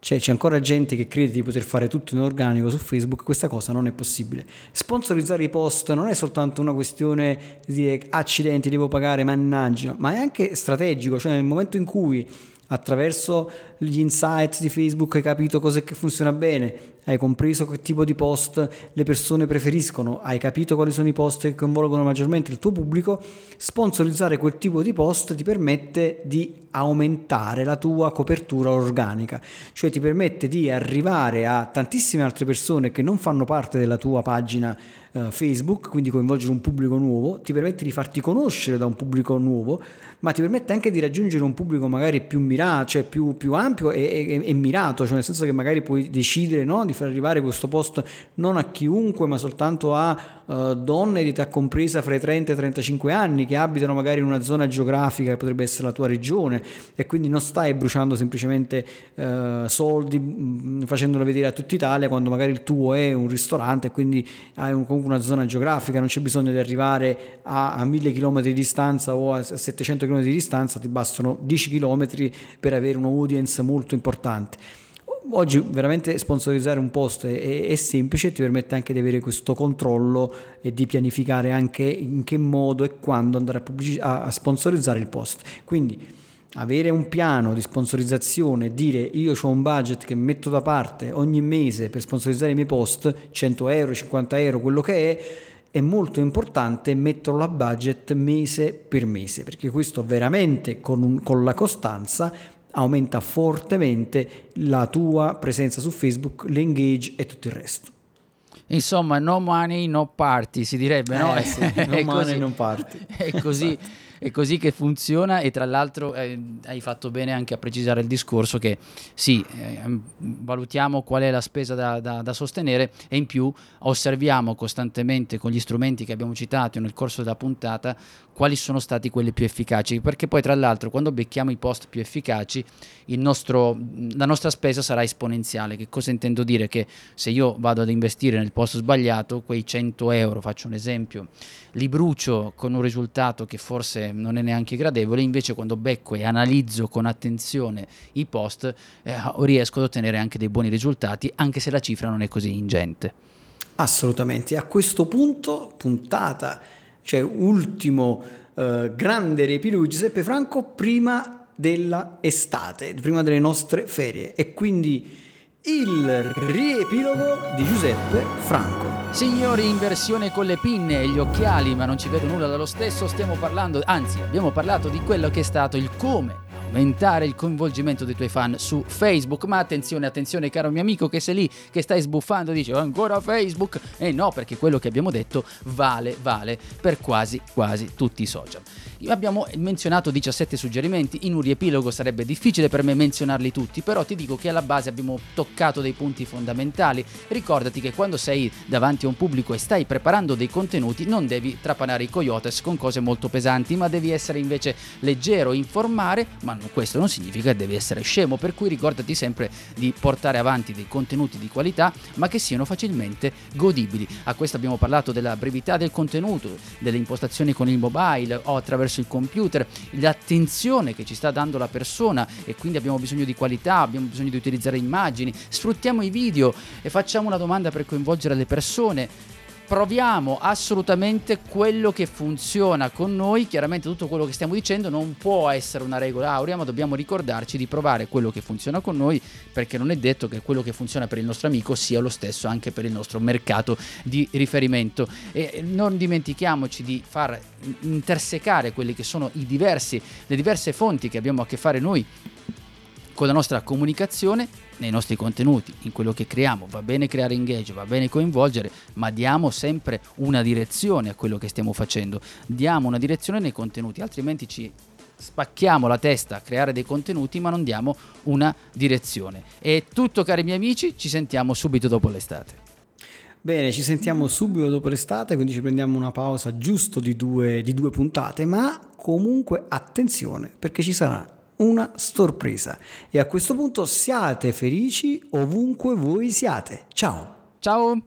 S2: Cioè c'è ancora gente che crede di poter fare tutto in organico su Facebook, questa cosa non è possibile. Sponsorizzare i post non è soltanto una questione di dire accidenti, devo pagare, mannaggia, ma è anche strategico, cioè nel momento in cui attraverso gli insights di Facebook hai capito cosa funziona bene, hai compreso che tipo di post le persone preferiscono, hai capito quali sono i post che coinvolgono maggiormente il tuo pubblico, sponsorizzare quel tipo di post ti permette di aumentare la tua copertura organica, cioè ti permette di arrivare a tantissime altre persone che non fanno parte della tua pagina uh, Facebook, quindi coinvolgere un pubblico nuovo, ti permette di farti conoscere da un pubblico nuovo ma ti permette anche di raggiungere un pubblico magari più mirato, cioè più, più ampio e, e, e, mirato, cioè nel senso che magari puoi decidere no, di far arrivare questo post non a chiunque, ma soltanto a uh, donne di età compresa fra i 30 e i 35 anni che abitano magari in una zona geografica che potrebbe essere la tua regione e quindi non stai bruciando semplicemente uh, soldi mh, mm, facendolo vedere a tutta Italia quando magari il tuo è un ristorante e quindi hai un, comunque una zona geografica, non c'è bisogno di arrivare a, a 1000 km di distanza o a 700 km di distanza, ti bastano 10 km per avere un'audience molto importante. Oggi veramente sponsorizzare un post è, è, semplice, ti permette anche di avere questo controllo e di pianificare anche in che modo e quando andare a, pubblic- a sponsorizzare il post. Quindi avere un piano di sponsorizzazione, dire io ho un budget che metto da parte ogni mese per sponsorizzare i miei post, 100 euro, 50 euro, quello che è, è molto importante metterlo a budget mese per mese, perché questo veramente con, un, con la costanza aumenta fortemente la tua presenza su Facebook, l'engage e tutto il resto.
S1: Insomma, no money, no party, si direbbe,
S2: eh,
S1: no?
S2: Sì, no money, no party.
S1: È così. È così che funziona e tra l'altro eh, hai fatto bene anche a precisare il discorso che sì, eh, valutiamo qual è la spesa da, da, da, sostenere e in più osserviamo costantemente con gli strumenti che abbiamo citato nel corso della puntata quali sono stati quelli più efficaci, perché poi tra l'altro quando becchiamo i post più efficaci nostro, la nostra spesa sarà esponenziale. Che cosa intendo dire? Che se io vado ad investire nel post sbagliato, quei 100 euro, faccio un esempio, li brucio con un risultato che forse non è neanche gradevole, invece quando becco e analizzo con attenzione i post eh, riesco ad ottenere anche dei buoni risultati, anche se la cifra non è così ingente.
S2: Assolutamente, a questo punto, puntata cioè ultimo eh, grande riepilogo di Giuseppe Franco prima della estate, prima delle nostre ferie e quindi il riepilogo di Giuseppe Franco.
S1: Signori, in versione con le pinne e gli occhiali, ma non ci vedo nulla dallo stesso, stiamo parlando, anzi abbiamo parlato di quello che è stato il come aumentare il coinvolgimento dei tuoi fan su Facebook. Ma attenzione, attenzione caro mio amico che sei lì, che stai sbuffando, dici ancora Facebook? E eh no, perché quello che abbiamo detto vale, vale per quasi, quasi tutti i social. Abbiamo menzionato 17 suggerimenti, in un riepilogo sarebbe difficile per me menzionarli tutti, però ti dico che alla base abbiamo toccato dei punti fondamentali. Ricordati che quando sei davanti a un pubblico e stai preparando dei contenuti non devi trapanare i coyotes con cose molto pesanti, ma devi essere invece leggero, informare, ma questo non significa che devi essere scemo, per cui ricordati sempre di portare avanti dei contenuti di qualità, ma che siano facilmente godibili. A questo abbiamo parlato della brevità del contenuto, delle impostazioni con il mobile o attraverso attraverso il computer, l'attenzione che ci sta dando la persona e quindi abbiamo bisogno di qualità, abbiamo bisogno di utilizzare immagini, sfruttiamo i video e facciamo una domanda per coinvolgere le persone proviamo assolutamente quello che funziona con noi. Chiaramente tutto quello che stiamo dicendo non può essere una regola aurea, ma dobbiamo ricordarci di provare quello che funziona con noi, perché non è detto che quello che funziona per il nostro amico sia lo stesso anche per il nostro mercato di riferimento. E non dimentichiamoci di far intersecare quelli che sono diversi, le diverse fonti che abbiamo a che fare noi con la nostra comunicazione nei nostri contenuti, in quello che creiamo. Va bene creare engage, va bene coinvolgere, ma diamo sempre una direzione a quello che stiamo facendo. Diamo una direzione nei contenuti, altrimenti ci spacchiamo la testa a creare dei contenuti, ma non diamo una direzione. È tutto cari miei amici, ci sentiamo subito dopo l'estate.
S2: Bene, ci sentiamo subito dopo l'estate, quindi ci prendiamo una pausa giusto di due, di due puntate, ma comunque attenzione perché ci sarà una sorpresa. E a questo punto siate felici ovunque voi siate. Ciao.
S1: Ciao.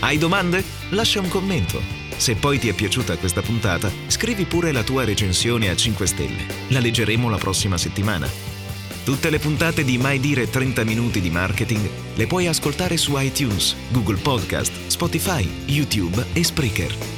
S3: Hai domande? Lascia un commento. Se poi ti è piaciuta questa puntata, scrivi pure la tua recensione a 5 stelle. La leggeremo la prossima settimana. Tutte le puntate di Mai Dire 30 Minuti di Marketing le puoi ascoltare su iTunes, Google Podcast, Spotify, YouTube e Spreaker.